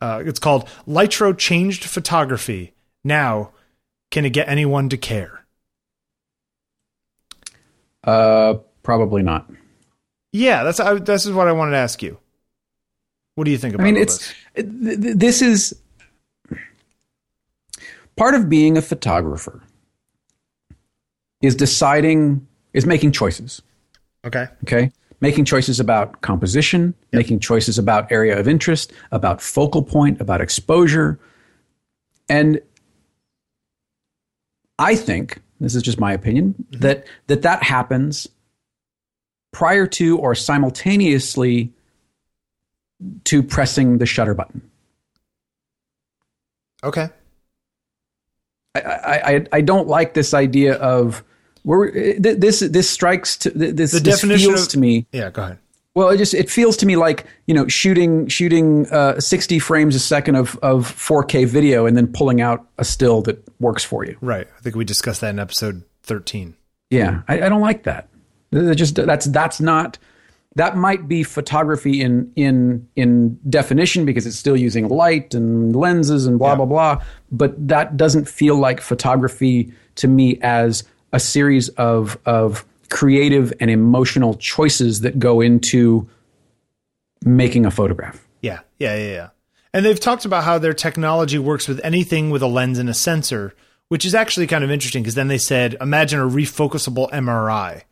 Uh, it's called Lytro Changed Photography. Now, can it get anyone to care? Uh, probably not. Yeah, that's I, this is what I wanted to ask you. What do you think about it? I mean, all it's this? th- th- this is part of being a photographer is deciding is making choices. Okay. Okay, making choices about composition, making choices about area of interest, about focal point, about exposure, and I think this is just my opinion mm-hmm. that that that happens prior to or simultaneously to pressing the shutter button. Okay. I, I, I- don't like this idea of we're, this this strikes to this, The this definition feels of- to me Yeah, go ahead. well it just it feels to me like you know shooting shooting uh, 60 frames a second of, of 4k video and then pulling out a still that works for you Right. I think we discussed that in episode 13. yeah i, I don't like that It just that's that's not that might be photography in in in definition because it's still using light and lenses and blah blah blah but that doesn't feel like photography to me as a series of of creative and emotional choices that go into making a photograph Yeah. Yeah, yeah, yeah. And they've talked about how their technology works with anything with a lens and a sensor, which is actually kind of interesting because then they said, imagine a refocusable MRI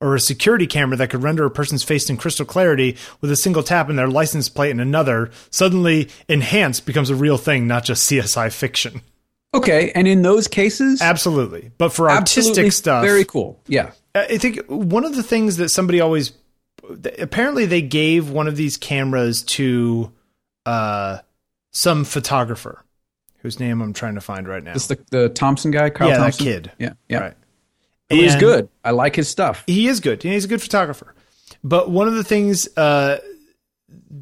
or a security camera that could render a person's face in crystal clarity with a single tap and their license plate in another. Suddenly, enhanced becomes a real thing, not just CSI fiction. okay and in those cases Absolutely. But for artistic stuff, very cool yeah I think one of the things that somebody always apparently they gave one of these cameras to uh, some photographer whose name I'm trying to find right now. this the, the thompson guy Kyle yeah, thompson that kid. yeah yeah Right. He's And- good. I like his stuff. he is good. He's a good photographer. But one of the things uh,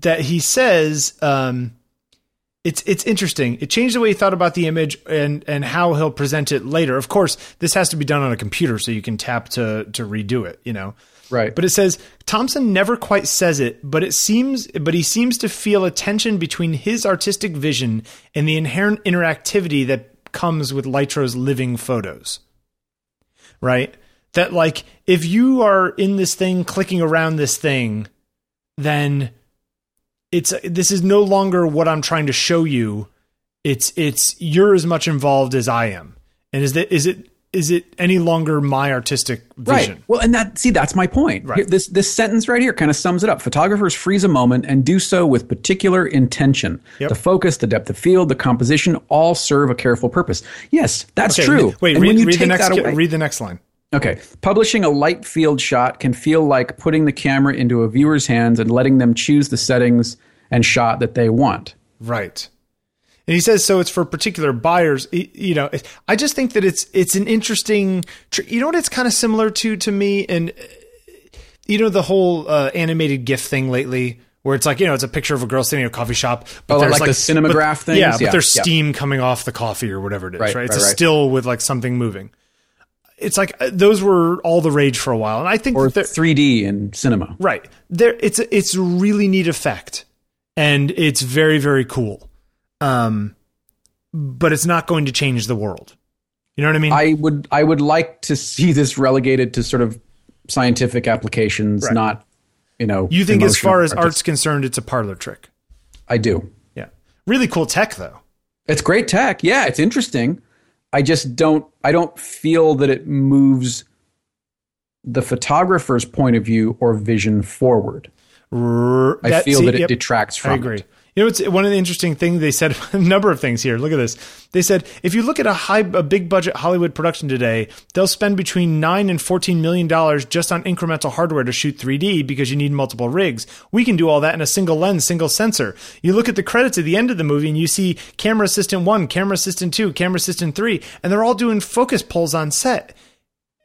that he says, um, it's it's interesting. It changed the way he thought about the image and and how he'll present it later. Of course, this has to be done on a computer, so you can tap to to redo it. You know. Right. But it says Thompson never quite says it, but it seems but he seems to feel a tension between his artistic vision and the inherent interactivity that comes with Lytro's living photos. Right? That like if you are in this thing clicking around this thing, then it's this is no longer what I'm trying to show you. It's it's you're as much involved as I am. And is that is it is it any longer my artistic vision? Right. Well, and that see that's my point. Right. Here- this this sentence right here kind of sums it up. Photographers freeze a moment and do so with particular intention. Yep. The focus, the depth of field, the composition all serve a careful purpose. Yes, that's Okay, true. Wait, and read, when you read the next away, read the next line. Okay. Publishing a light field shot can feel like putting the camera into a viewer's hands and letting them choose the settings and shot that they want. Right. And he says so it's for particular buyers. You know, I just think that it's it's an interesting. You know what it's kind of similar to to me, and uh, you know the whole uh, animated GIF thing lately, where it's like you know it's a picture of a girl sitting in a coffee shop, but Oh, there's like the cinematograph thing. things? Yeah, but Yeah, there's yeah. steam coming off the coffee or whatever it is. Right. Right, It's right, a still with like something moving. It's like uh, those were all the rage for a while, and I think Or that 3D in cinema. Right. There it's a, it's a really neat effect and it's very very cool. Um but it's not going to change the world. You know what I mean? I would I would like to see this relegated to sort of scientific applications, Right. not you know. you think as far as art's concerned it's a parlor trick. I do. Yeah. Really cool tech though. It's great tech. Yeah, it's interesting. I just don't I don't feel that it moves the photographer's point of view or vision forward. R- I feel see, that it yep, detracts from I agree. it. You know, it's one of the interesting things they said. A number of things here. Look at this. They said if you look at a high, a big budget Hollywood production today, they'll spend between nine and fourteen million dollars just on incremental hardware to shoot 3D because you need multiple rigs. We can do all that in a single lens, single sensor. You look at the credits at the end of the movie and you see camera assistant one, camera assistant two, camera assistant three, and they're all doing focus pulls on set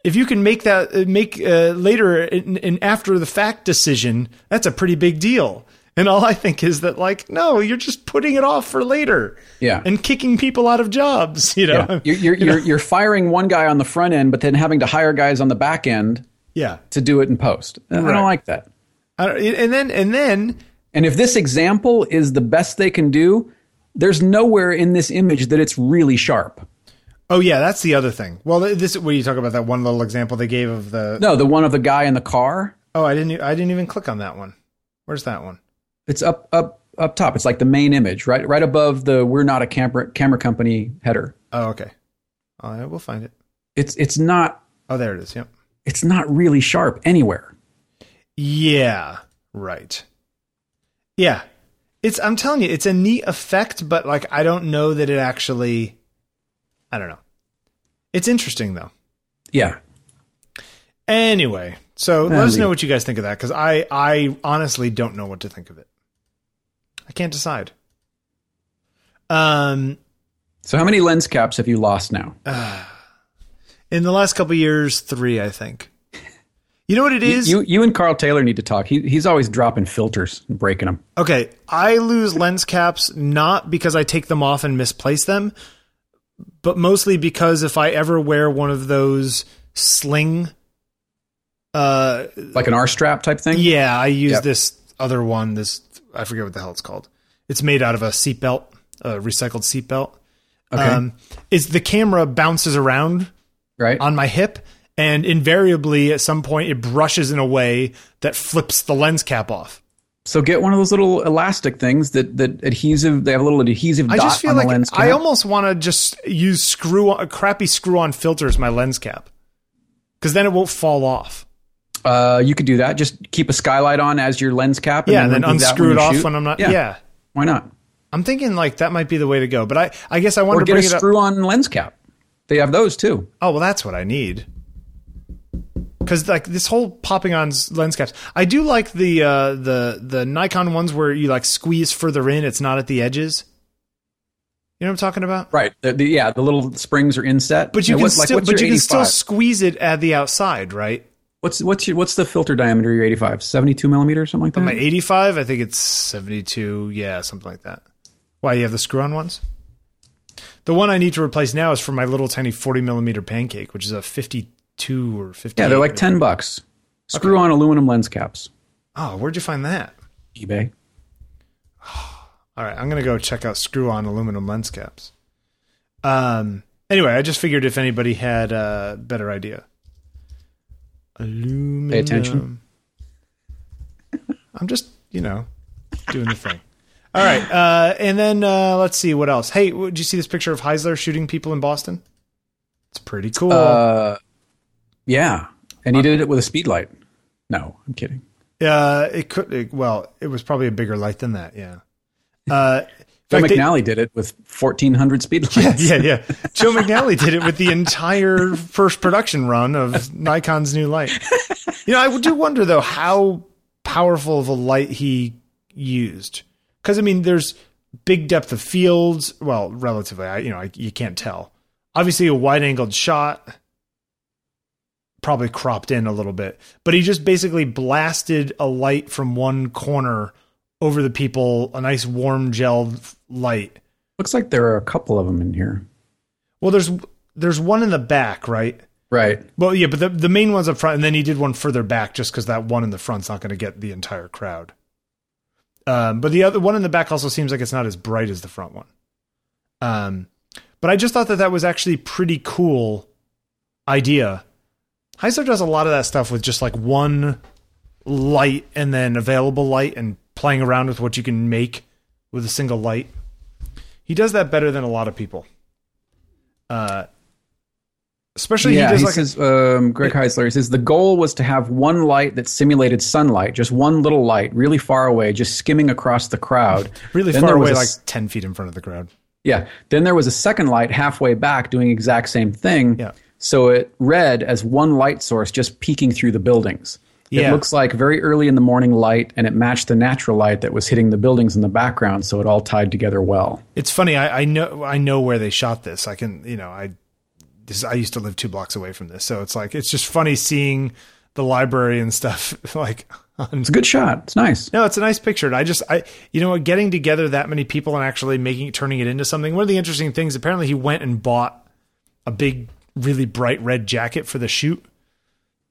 if you can make that uh, make uh, later an, an after the fact decision, that's a pretty big deal. And all I think is that like, no, you're just putting it off for later. Yeah. And kicking people out of jobs, you know. Yeah. You're you're, you're, you're firing one guy on the front end, but then having to hire guys on the back end Yeah. to do it in post. And I don't like that. I don't- and then and then And if this example is the best they can do, there's nowhere in this image that it's really sharp. oh yeah, that's the other thing. Well, this when you talk about that one little example they gave of the No, the one of the guy in the car, Oh, I didn't I didn't even click on that one. Where's that one? It's up up up top. It's like the main image, right right above the "We're not a camera camera company" header. Oh, okay. Oh, All right, we'll find it. It's it's not Oh, there it is. Yep. it's not really sharp anywhere. Yeah, right. Yeah. It's I'm telling you, it's a neat effect, but like I don't know that it actually I don't know. It's interesting though. Yeah, Anyway, so let us know what you guys think of that cuz I I honestly don't know what to think of it. I can't decide. Um So how many lens caps have you lost now? in the last couple years, 3 I think. You know what it is? You you and Carl Taylor need to talk. He he's always dropping filters and breaking them. Okay, I lose lens caps not because I take them off and misplace them, but mostly because if I ever wear one of those sling uh Like an R strap type thing. yeah, I use Yep. this other one, this I forget what the hell it's called. It's made out of a seatbelt, a recycled seatbelt. Okay. Um is the camera bounces around right. on my hip and invariably at some point it brushes in a way that flips the lens cap off. So get one of those little elastic things that that adhesive. They have a little adhesive I just feel on like the lens cap. I almost want to just use screw on, crappy screw on filter as my lens cap because then it won't fall off. Uh, you could do that. Just keep a skylight on as your lens cap. Yeah, and then unscrew it off shoot. when I'm not. Yeah. why not? I'm thinking like that might be the way to go. But I, I guess I wanted Or to get a bring it screw-on lens cap. They have those too. Oh well, that's what I need. Because like this whole popping on lens caps, I do like the uh, the the Nikon ones where you like squeeze further in. It's not at the edges. You know what I'm talking about? Right. The, the, yeah, the little springs are inset. But you Yeah, can what- still, what's but you can still squeeze it at the outside, right? What's what's your, what's the filter diameter? Your 85, 72 millimeter, something like that. My 85, I think it's 72. Yeah, something like that. Why you have the screw-on ones? The one I need to replace now is for my little tiny 40 millimeter pancake, which is a 52 or 50. yeah, they're like ten bucks. Screw on aluminum lens caps. Oh, where'd you find that? eBay. All right, I'm gonna go check out screw-on aluminum lens caps. Um. Anyway, I just figured if anybody had a better idea. Aluminum. Pay attention. I'm just, you know, doing the thing. All right, uh, and then uh, let's see what else. Hey, did you see this picture of Heisler shooting people in Boston? It's pretty cool. Uh, yeah, and he did it with a speed light. No, I'm kidding. Uh, it could. It, well, it was probably a bigger light than that. Yeah. Joe fact, they- McNally did it with 1,400 speed lights. yeah, yeah. Joe McNally did it with the entire first production run of Nikon's new light. You know, I do wonder though how powerful of a light he used, because I mean, there's big depth of fields. Well, relatively, I you know, I, you can't tell. Obviously, a wide-angled shot, probably cropped in a little bit, but he just basically blasted a light from one corner over the people, a nice warm gel light. Looks like there are a couple of them in here. Well, there's there's one in the back, right? Right. Well, yeah, but the the main one's up front, and then he did one further back, just because that one in the front's not going to get the entire crowd. Um, but the other one in the back also seems like it's not as bright as the front one. Um, but I just thought that that was actually pretty cool idea. Heisler does a lot of that stuff with just like one light and then available light and playing around with what you can make with a single light. He does that better than a lot of people. Uh, especially yeah, he does he like says, um, Greg Heisler, he says the goal was to have one light that simulated sunlight, just one little light, really far away, just skimming across the crowd. really Then far away, a like ten feet in front of the crowd. Yeah. Then there was a second light halfway back doing exact same thing. Yeah. So it read as one light source just peeking through the buildings. It looks like very early in the morning light, and it matched the natural light that was hitting the buildings in the background, so it all tied together well. It's funny. I, I know I know where they shot this. I can you know I this I used to live two blocks away from this, so it's like it's just funny seeing the library and stuff. like on, It's a good shot. It's nice. no, it's a nice picture. And I just I you know what, getting together that many people and actually making turning it into something. One of the interesting things. Apparently, he went and bought a big, really bright red jacket for the shoot,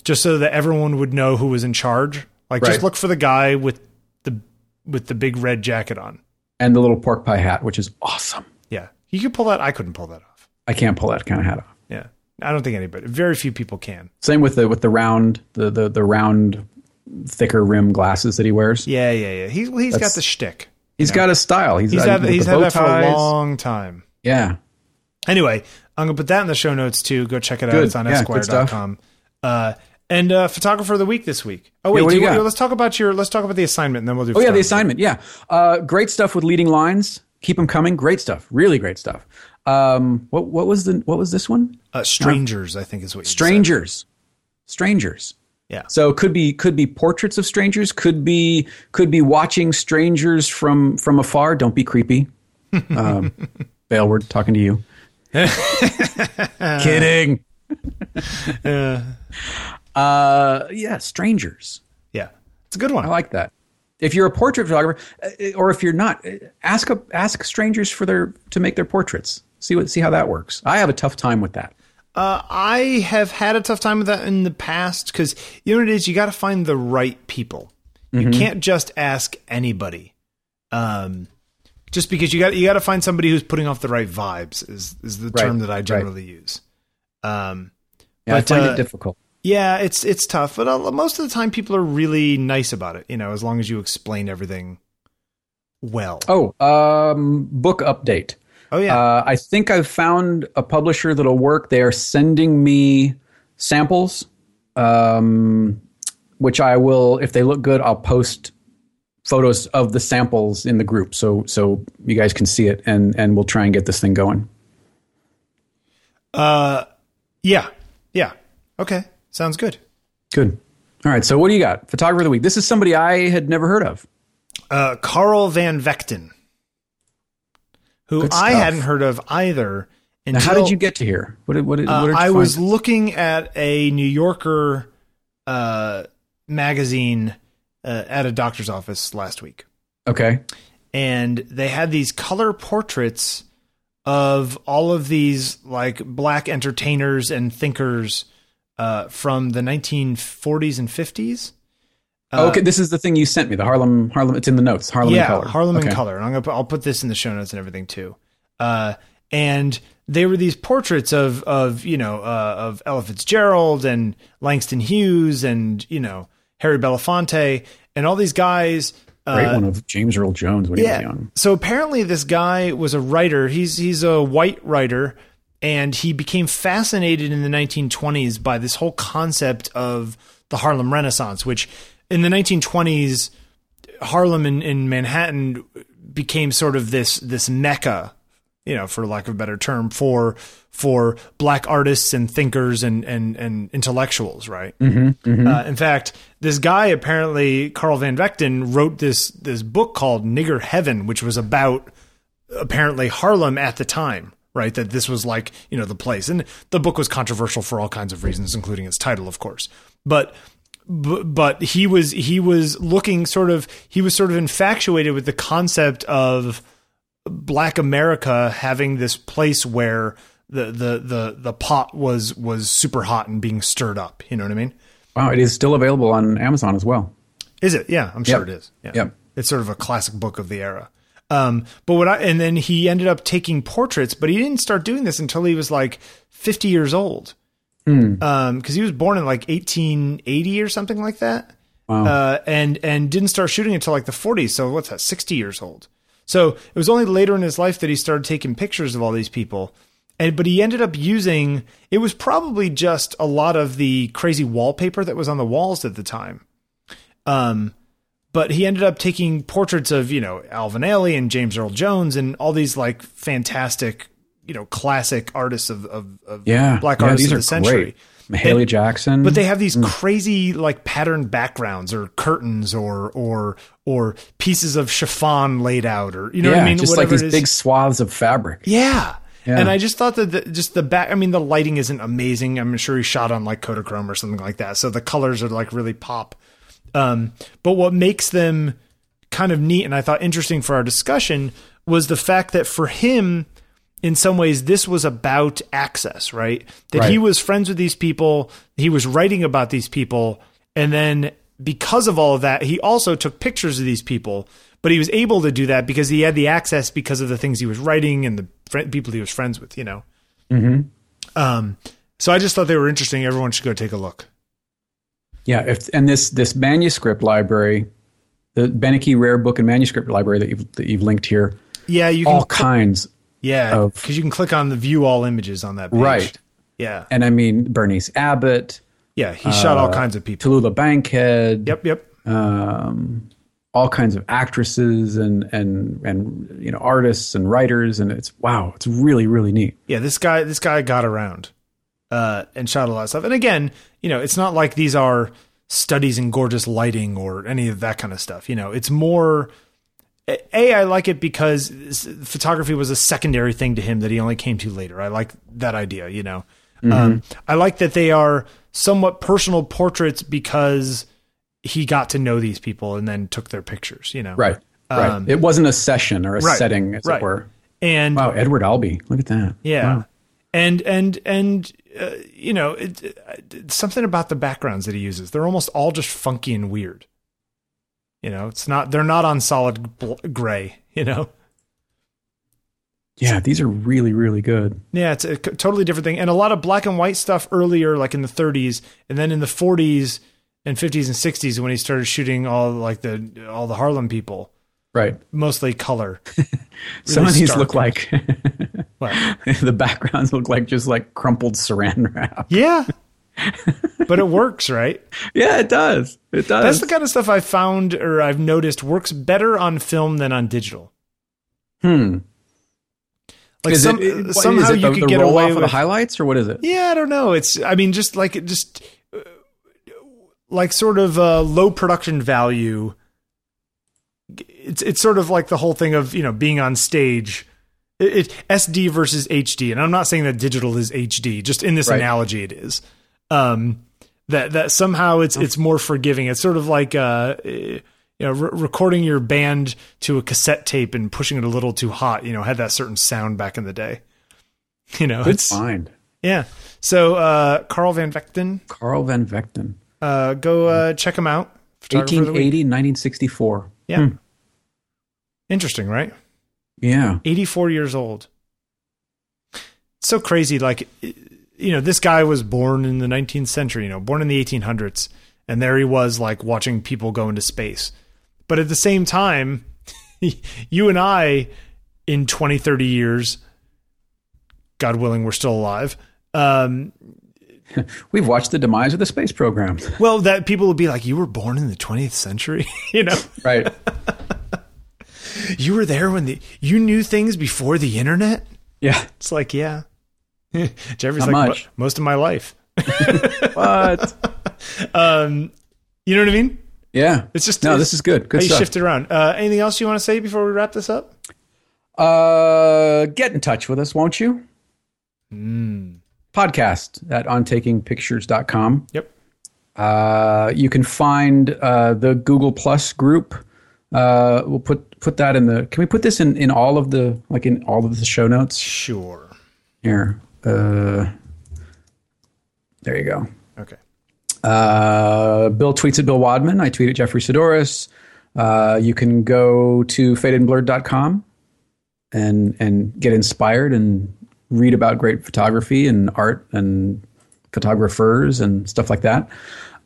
just so that everyone would know who was in charge. Like, just look for the guy with the with the big red jacket on. And the little pork pie hat, which is awesome. Yeah, you could pull that. I couldn't pull that off. I can't pull that kind of hat off. Yeah, I don't think anybody. Very few people can. Same with the with the round the the, the round thicker rim glasses that he wears. Yeah, yeah, yeah. He's he's got the shtick. He's got a style. He's, He's had he's had that for a long time. Yeah. Anyway, I'm gonna put that in the show notes too. Go check it out. Good. It's on Yeah. Esquire.com. Uh, and uh, photographer of the week this week. Oh wait, do do you, you let's talk about your let's talk about the assignment, and then we'll do. Oh yeah, the assignment. Yeah, uh, great stuff with leading lines. Keep them coming. Great stuff. Really great stuff. Um, what what was the what was this one? Uh, strangers, I think is what you said. Strangers. Strangers. Yeah. So could be could be portraits of strangers. Could be could be watching strangers from from afar. Don't be creepy. Um, Baleward talking to you. Kidding. uh, yeah, strangers. Yeah, it's a good one. I like that. If you're a portrait photographer, uh, or if you're not, uh, ask a, ask strangers for their to make their portraits. See what see how that works. I have a tough time with that. Uh, I have had a tough time with that in the past because you know what it is. You got to find the right people. Mm-hmm. You can't just ask anybody. Um, just because you got you got to find somebody who's putting off the right vibes is is the Right, term that I right. generally use. Um, Yeah, I find uh, it difficult. Yeah, it's it's tough, but uh, most of the time people are really nice about it. You know, as long as you explain everything well. Oh, um, book update. Oh yeah, Uh, I think I've found a publisher that'll work. They are sending me samples, um, which I will, if they look good, I'll post photos of the samples in the group, so so you guys can see it, and and we'll try and get this thing going. uh, yeah, yeah. Okay, sounds good. Good. All right. So what do you got? Photographer of the week. This is somebody I had never heard of. uh, Carl Van Vechten, who I hadn't heard of either. Now, how did you get to here? What did, what did, uh, what did you I find? was looking at a New Yorker uh, magazine uh, at a doctor's office last week. okay. and they had these color portraits of all of these like black entertainers and thinkers uh, from the 1940s and 50s. Uh, okay, this is the thing you sent me. The Harlem Harlem. It's in the notes. Harlem yeah, in color. Harlem in color. And I'm gonna put, I'll put this in the show notes and everything too. Uh, and they were these portraits of of you know uh, of Ella Fitzgerald and Langston Hughes and you know Harry Belafonte and all these guys. Great uh, one of James Earl Jones when he was young. So apparently, this guy was a writer. He's he's a white writer, and he became fascinated in the 1920s by this whole concept of the Harlem Renaissance, which in the 1920s, Harlem in, Manhattan became sort of this this mecca, you know, for lack of a better term, for for black artists and thinkers and and and intellectuals, right? Mm-hmm, Uh, in fact, this guy apparently Carl Van Vechten wrote this this book called Nigger Heaven, which was about apparently Harlem at the time, right? That this was like you know the place, and the book was controversial for all kinds of reasons, including its title, of course. But but, he was he was looking sort of he was sort of infatuated with the concept of black america having this place where the the the the pot was was super hot and being stirred up you know what i mean Wow, it is still available on Amazon as well. is it yeah i'm sure Yep. it is yeah Yep. it's sort of a classic book of the era um but what i and then he ended up taking portraits but he didn't start doing this until he was like 50 years old um because he was born in like 1880 or something like that Wow. uh, and and didn't start shooting until like the 40s. So what's that? 60 years old. So it was only later in his life that he started taking pictures of all these people. And but he ended up using it was probably just a lot of the crazy wallpaper that was on the walls at the time. Um, but he ended up taking portraits of you know Alvin Ailey and James Earl Jones and all these like fantastic you know classic artists of of, of yeah. black yeah, artists these of are the century. Great. Haley Jackson. But they have these mm. crazy like patterned backgrounds or curtains or or or pieces of chiffon laid out or you know yeah, what I mean? just like these big swaths of fabric. Yeah. Yeah. And I just thought that the, just the back, I mean, the lighting isn't amazing. I'm sure he shot on like Kodachrome or something like that. So the colors are like really pop. Um, but what makes them kind of neat and I thought interesting for our discussion was the fact that for him, in some ways, this was about access, right? That he was friends with these people, he was writing about these people, and then because of all of that, he also took pictures of these people. But he was able to do that because he had the access because of the things he was writing and the fr- people he was friends with, you know. Mm-hmm. Um, so I just thought they were interesting. Everyone should go take a look. Yeah, if, and this this manuscript library, the Beinecke Rare Book and Manuscript Library that you've that you've linked here, Yeah, you all kinds, yeah, because you can click on the view all images on that page. right? Yeah, And I mean Berenice Abbott, yeah. He shot all kinds of people. Tallulah Bankhead, Yep, yep. um, all kinds of actresses and and and you know artists and writers, and it's wow, it's really really neat. Yeah, this guy this guy got around uh, and shot a lot of stuff. And again, you know, it's not like these are studies in gorgeous lighting or any of that kind of stuff. You know, it's more a I like it because photography was a secondary thing to him that he only came to later. I like that idea. You know, um, I like that they are somewhat personal portraits because he got to know these people and then took their pictures. You know, Right, right. Um, it wasn't a session or a right, setting, as right. it were. and Wow, Edward Albee, look at that. Yeah. Wow. And and and uh, you know, it, it, something about the backgrounds that he uses. They're almost all just funky and weird. You know, it's not they're not on solid bl- gray, you know. Yeah, these are really really good. Yeah, it's a c- totally different thing. And a lot of black and white stuff earlier like in the 30s and then in the 40s and 50s and 60s when he started shooting all like the all the Harlem people, Right. mostly color. Some Really of these look like? the backgrounds look like just like crumpled saran wrap. Yeah. but it works, right? Yeah, it does. It does. That's the kind of stuff I've found or I've noticed works better on film than on digital. hmm. Like Is some, it, what- somehow it you the, could the get away off with. of the highlights, or what is it? yeah, I don't know. It's I mean just like it just uh, like sort of uh, low production value. It's it's sort of like the whole thing of you know being on stage It, SD versus HD, and I'm not saying that digital is HD. Just in this Right. analogy, it is. Um, that that somehow it's it's more forgiving. It's sort of like uh, you know, re- recording your band to a cassette tape and pushing it a little too hot. You know, had that certain sound back in the day. You know, Good it's find. yeah. So uh, Carl Van Vechten, Carl Van Vechten. uh, go uh, check him out. Photographer of the week. 1880, 1964. Yeah. Hmm. Interesting, right? Yeah. 84 years old. So crazy. Like, you know, this guy was born in the 19th century, you know, born in the 1800s. And there he was, like, watching people go into space. But at the same time, you and I, in 20, 30 years, God willing, we're still alive. Um, We've watched the demise of the space program. well, that people will be like, you were born in the 20th century, you know? right. You were there when the, you knew things before the internet? Yeah. It's like, yeah. Jeffrey's Not like, much. Most of my life. But Um, you know what I mean? yeah. It's just no. it's This is good. Good how stuff. shift it around. Uh, anything else you want to say before we wrap this up? Uh, get in touch with us, won't you? Hmm. Podcast at ontakingpictures.com. Yep. Uh, you can find uh, the Google Plus group. Uh, we'll put put that in the. Can we put this in in all of the like in all of the show notes Sure. here? Uh, there you go. Okay. Uh, Bill tweets at Bill Wadman. I tweet at Jeffrey Saddoris. Uh, you can go to fadedandblurred.com and and get inspired and read about great photography and art and photographers and stuff like that.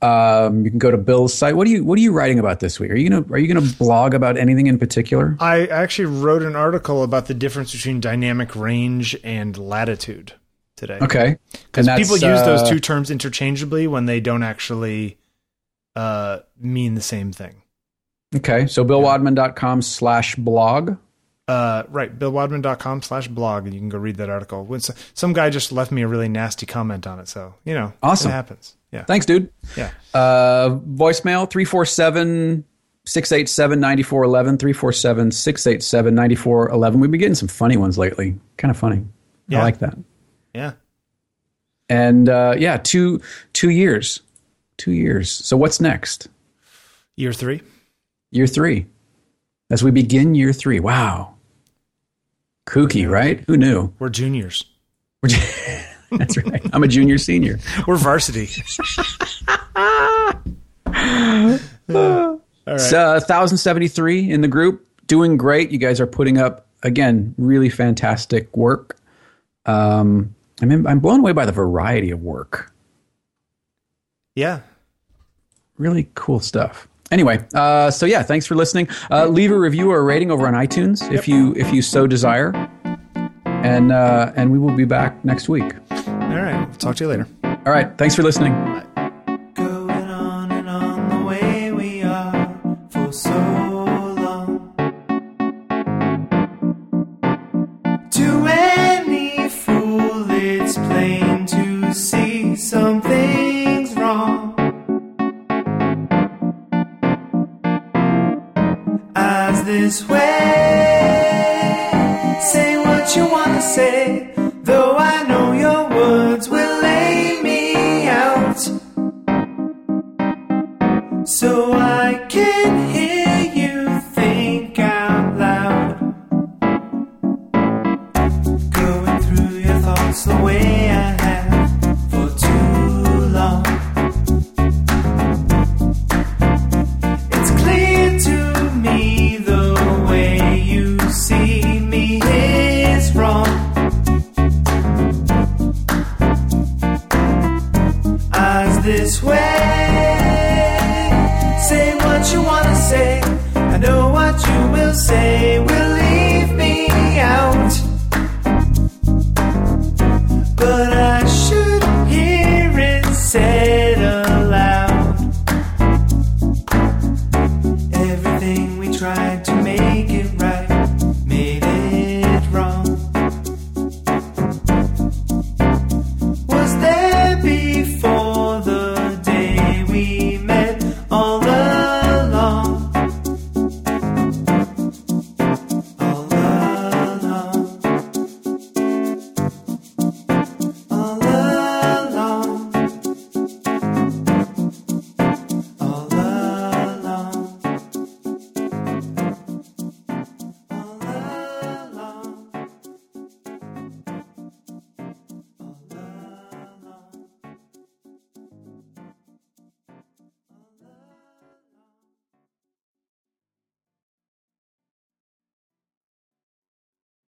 Um, you can go to Bill's site. What are you What are you writing about this week? Are you gonna Are you gonna blog about anything in particular? I actually wrote an article about the difference between dynamic range and latitude today. Okay, Because people use those uh, two terms interchangeably when they don't actually uh, mean the same thing. Okay, so BillWadman.com slash blog. Uh, right, billwadman.com slash blog, and you can go read that article. When some guy just left me a really nasty comment on it, so, you know, Awesome. it happens. Yeah. Thanks, dude. Yeah. Uh, voicemail 347 687 9411. 347 687 9411. We've been getting some funny ones lately. Kind of funny. Yeah. I like that. Yeah. And uh, yeah, two two years. Two years. So what's next? Year three. Year three. As we begin year three. Wow. Kooky, right? Who knew? We're juniors. That's right. I'm a junior senior. We're varsity. All right. Uh, 1073 in the group. Doing great. You guys are putting up, again, really fantastic work. Um, I mean, I'm blown away by the variety of work. yeah. Really cool stuff. Anyway, uh, so yeah, thanks for listening. Uh, leave a review or a rating over on iTunes if you if you so desire, and uh, and we will be back next week. All right. Talk to you later. All right, thanks for listening. Going this way, say what you wanna say,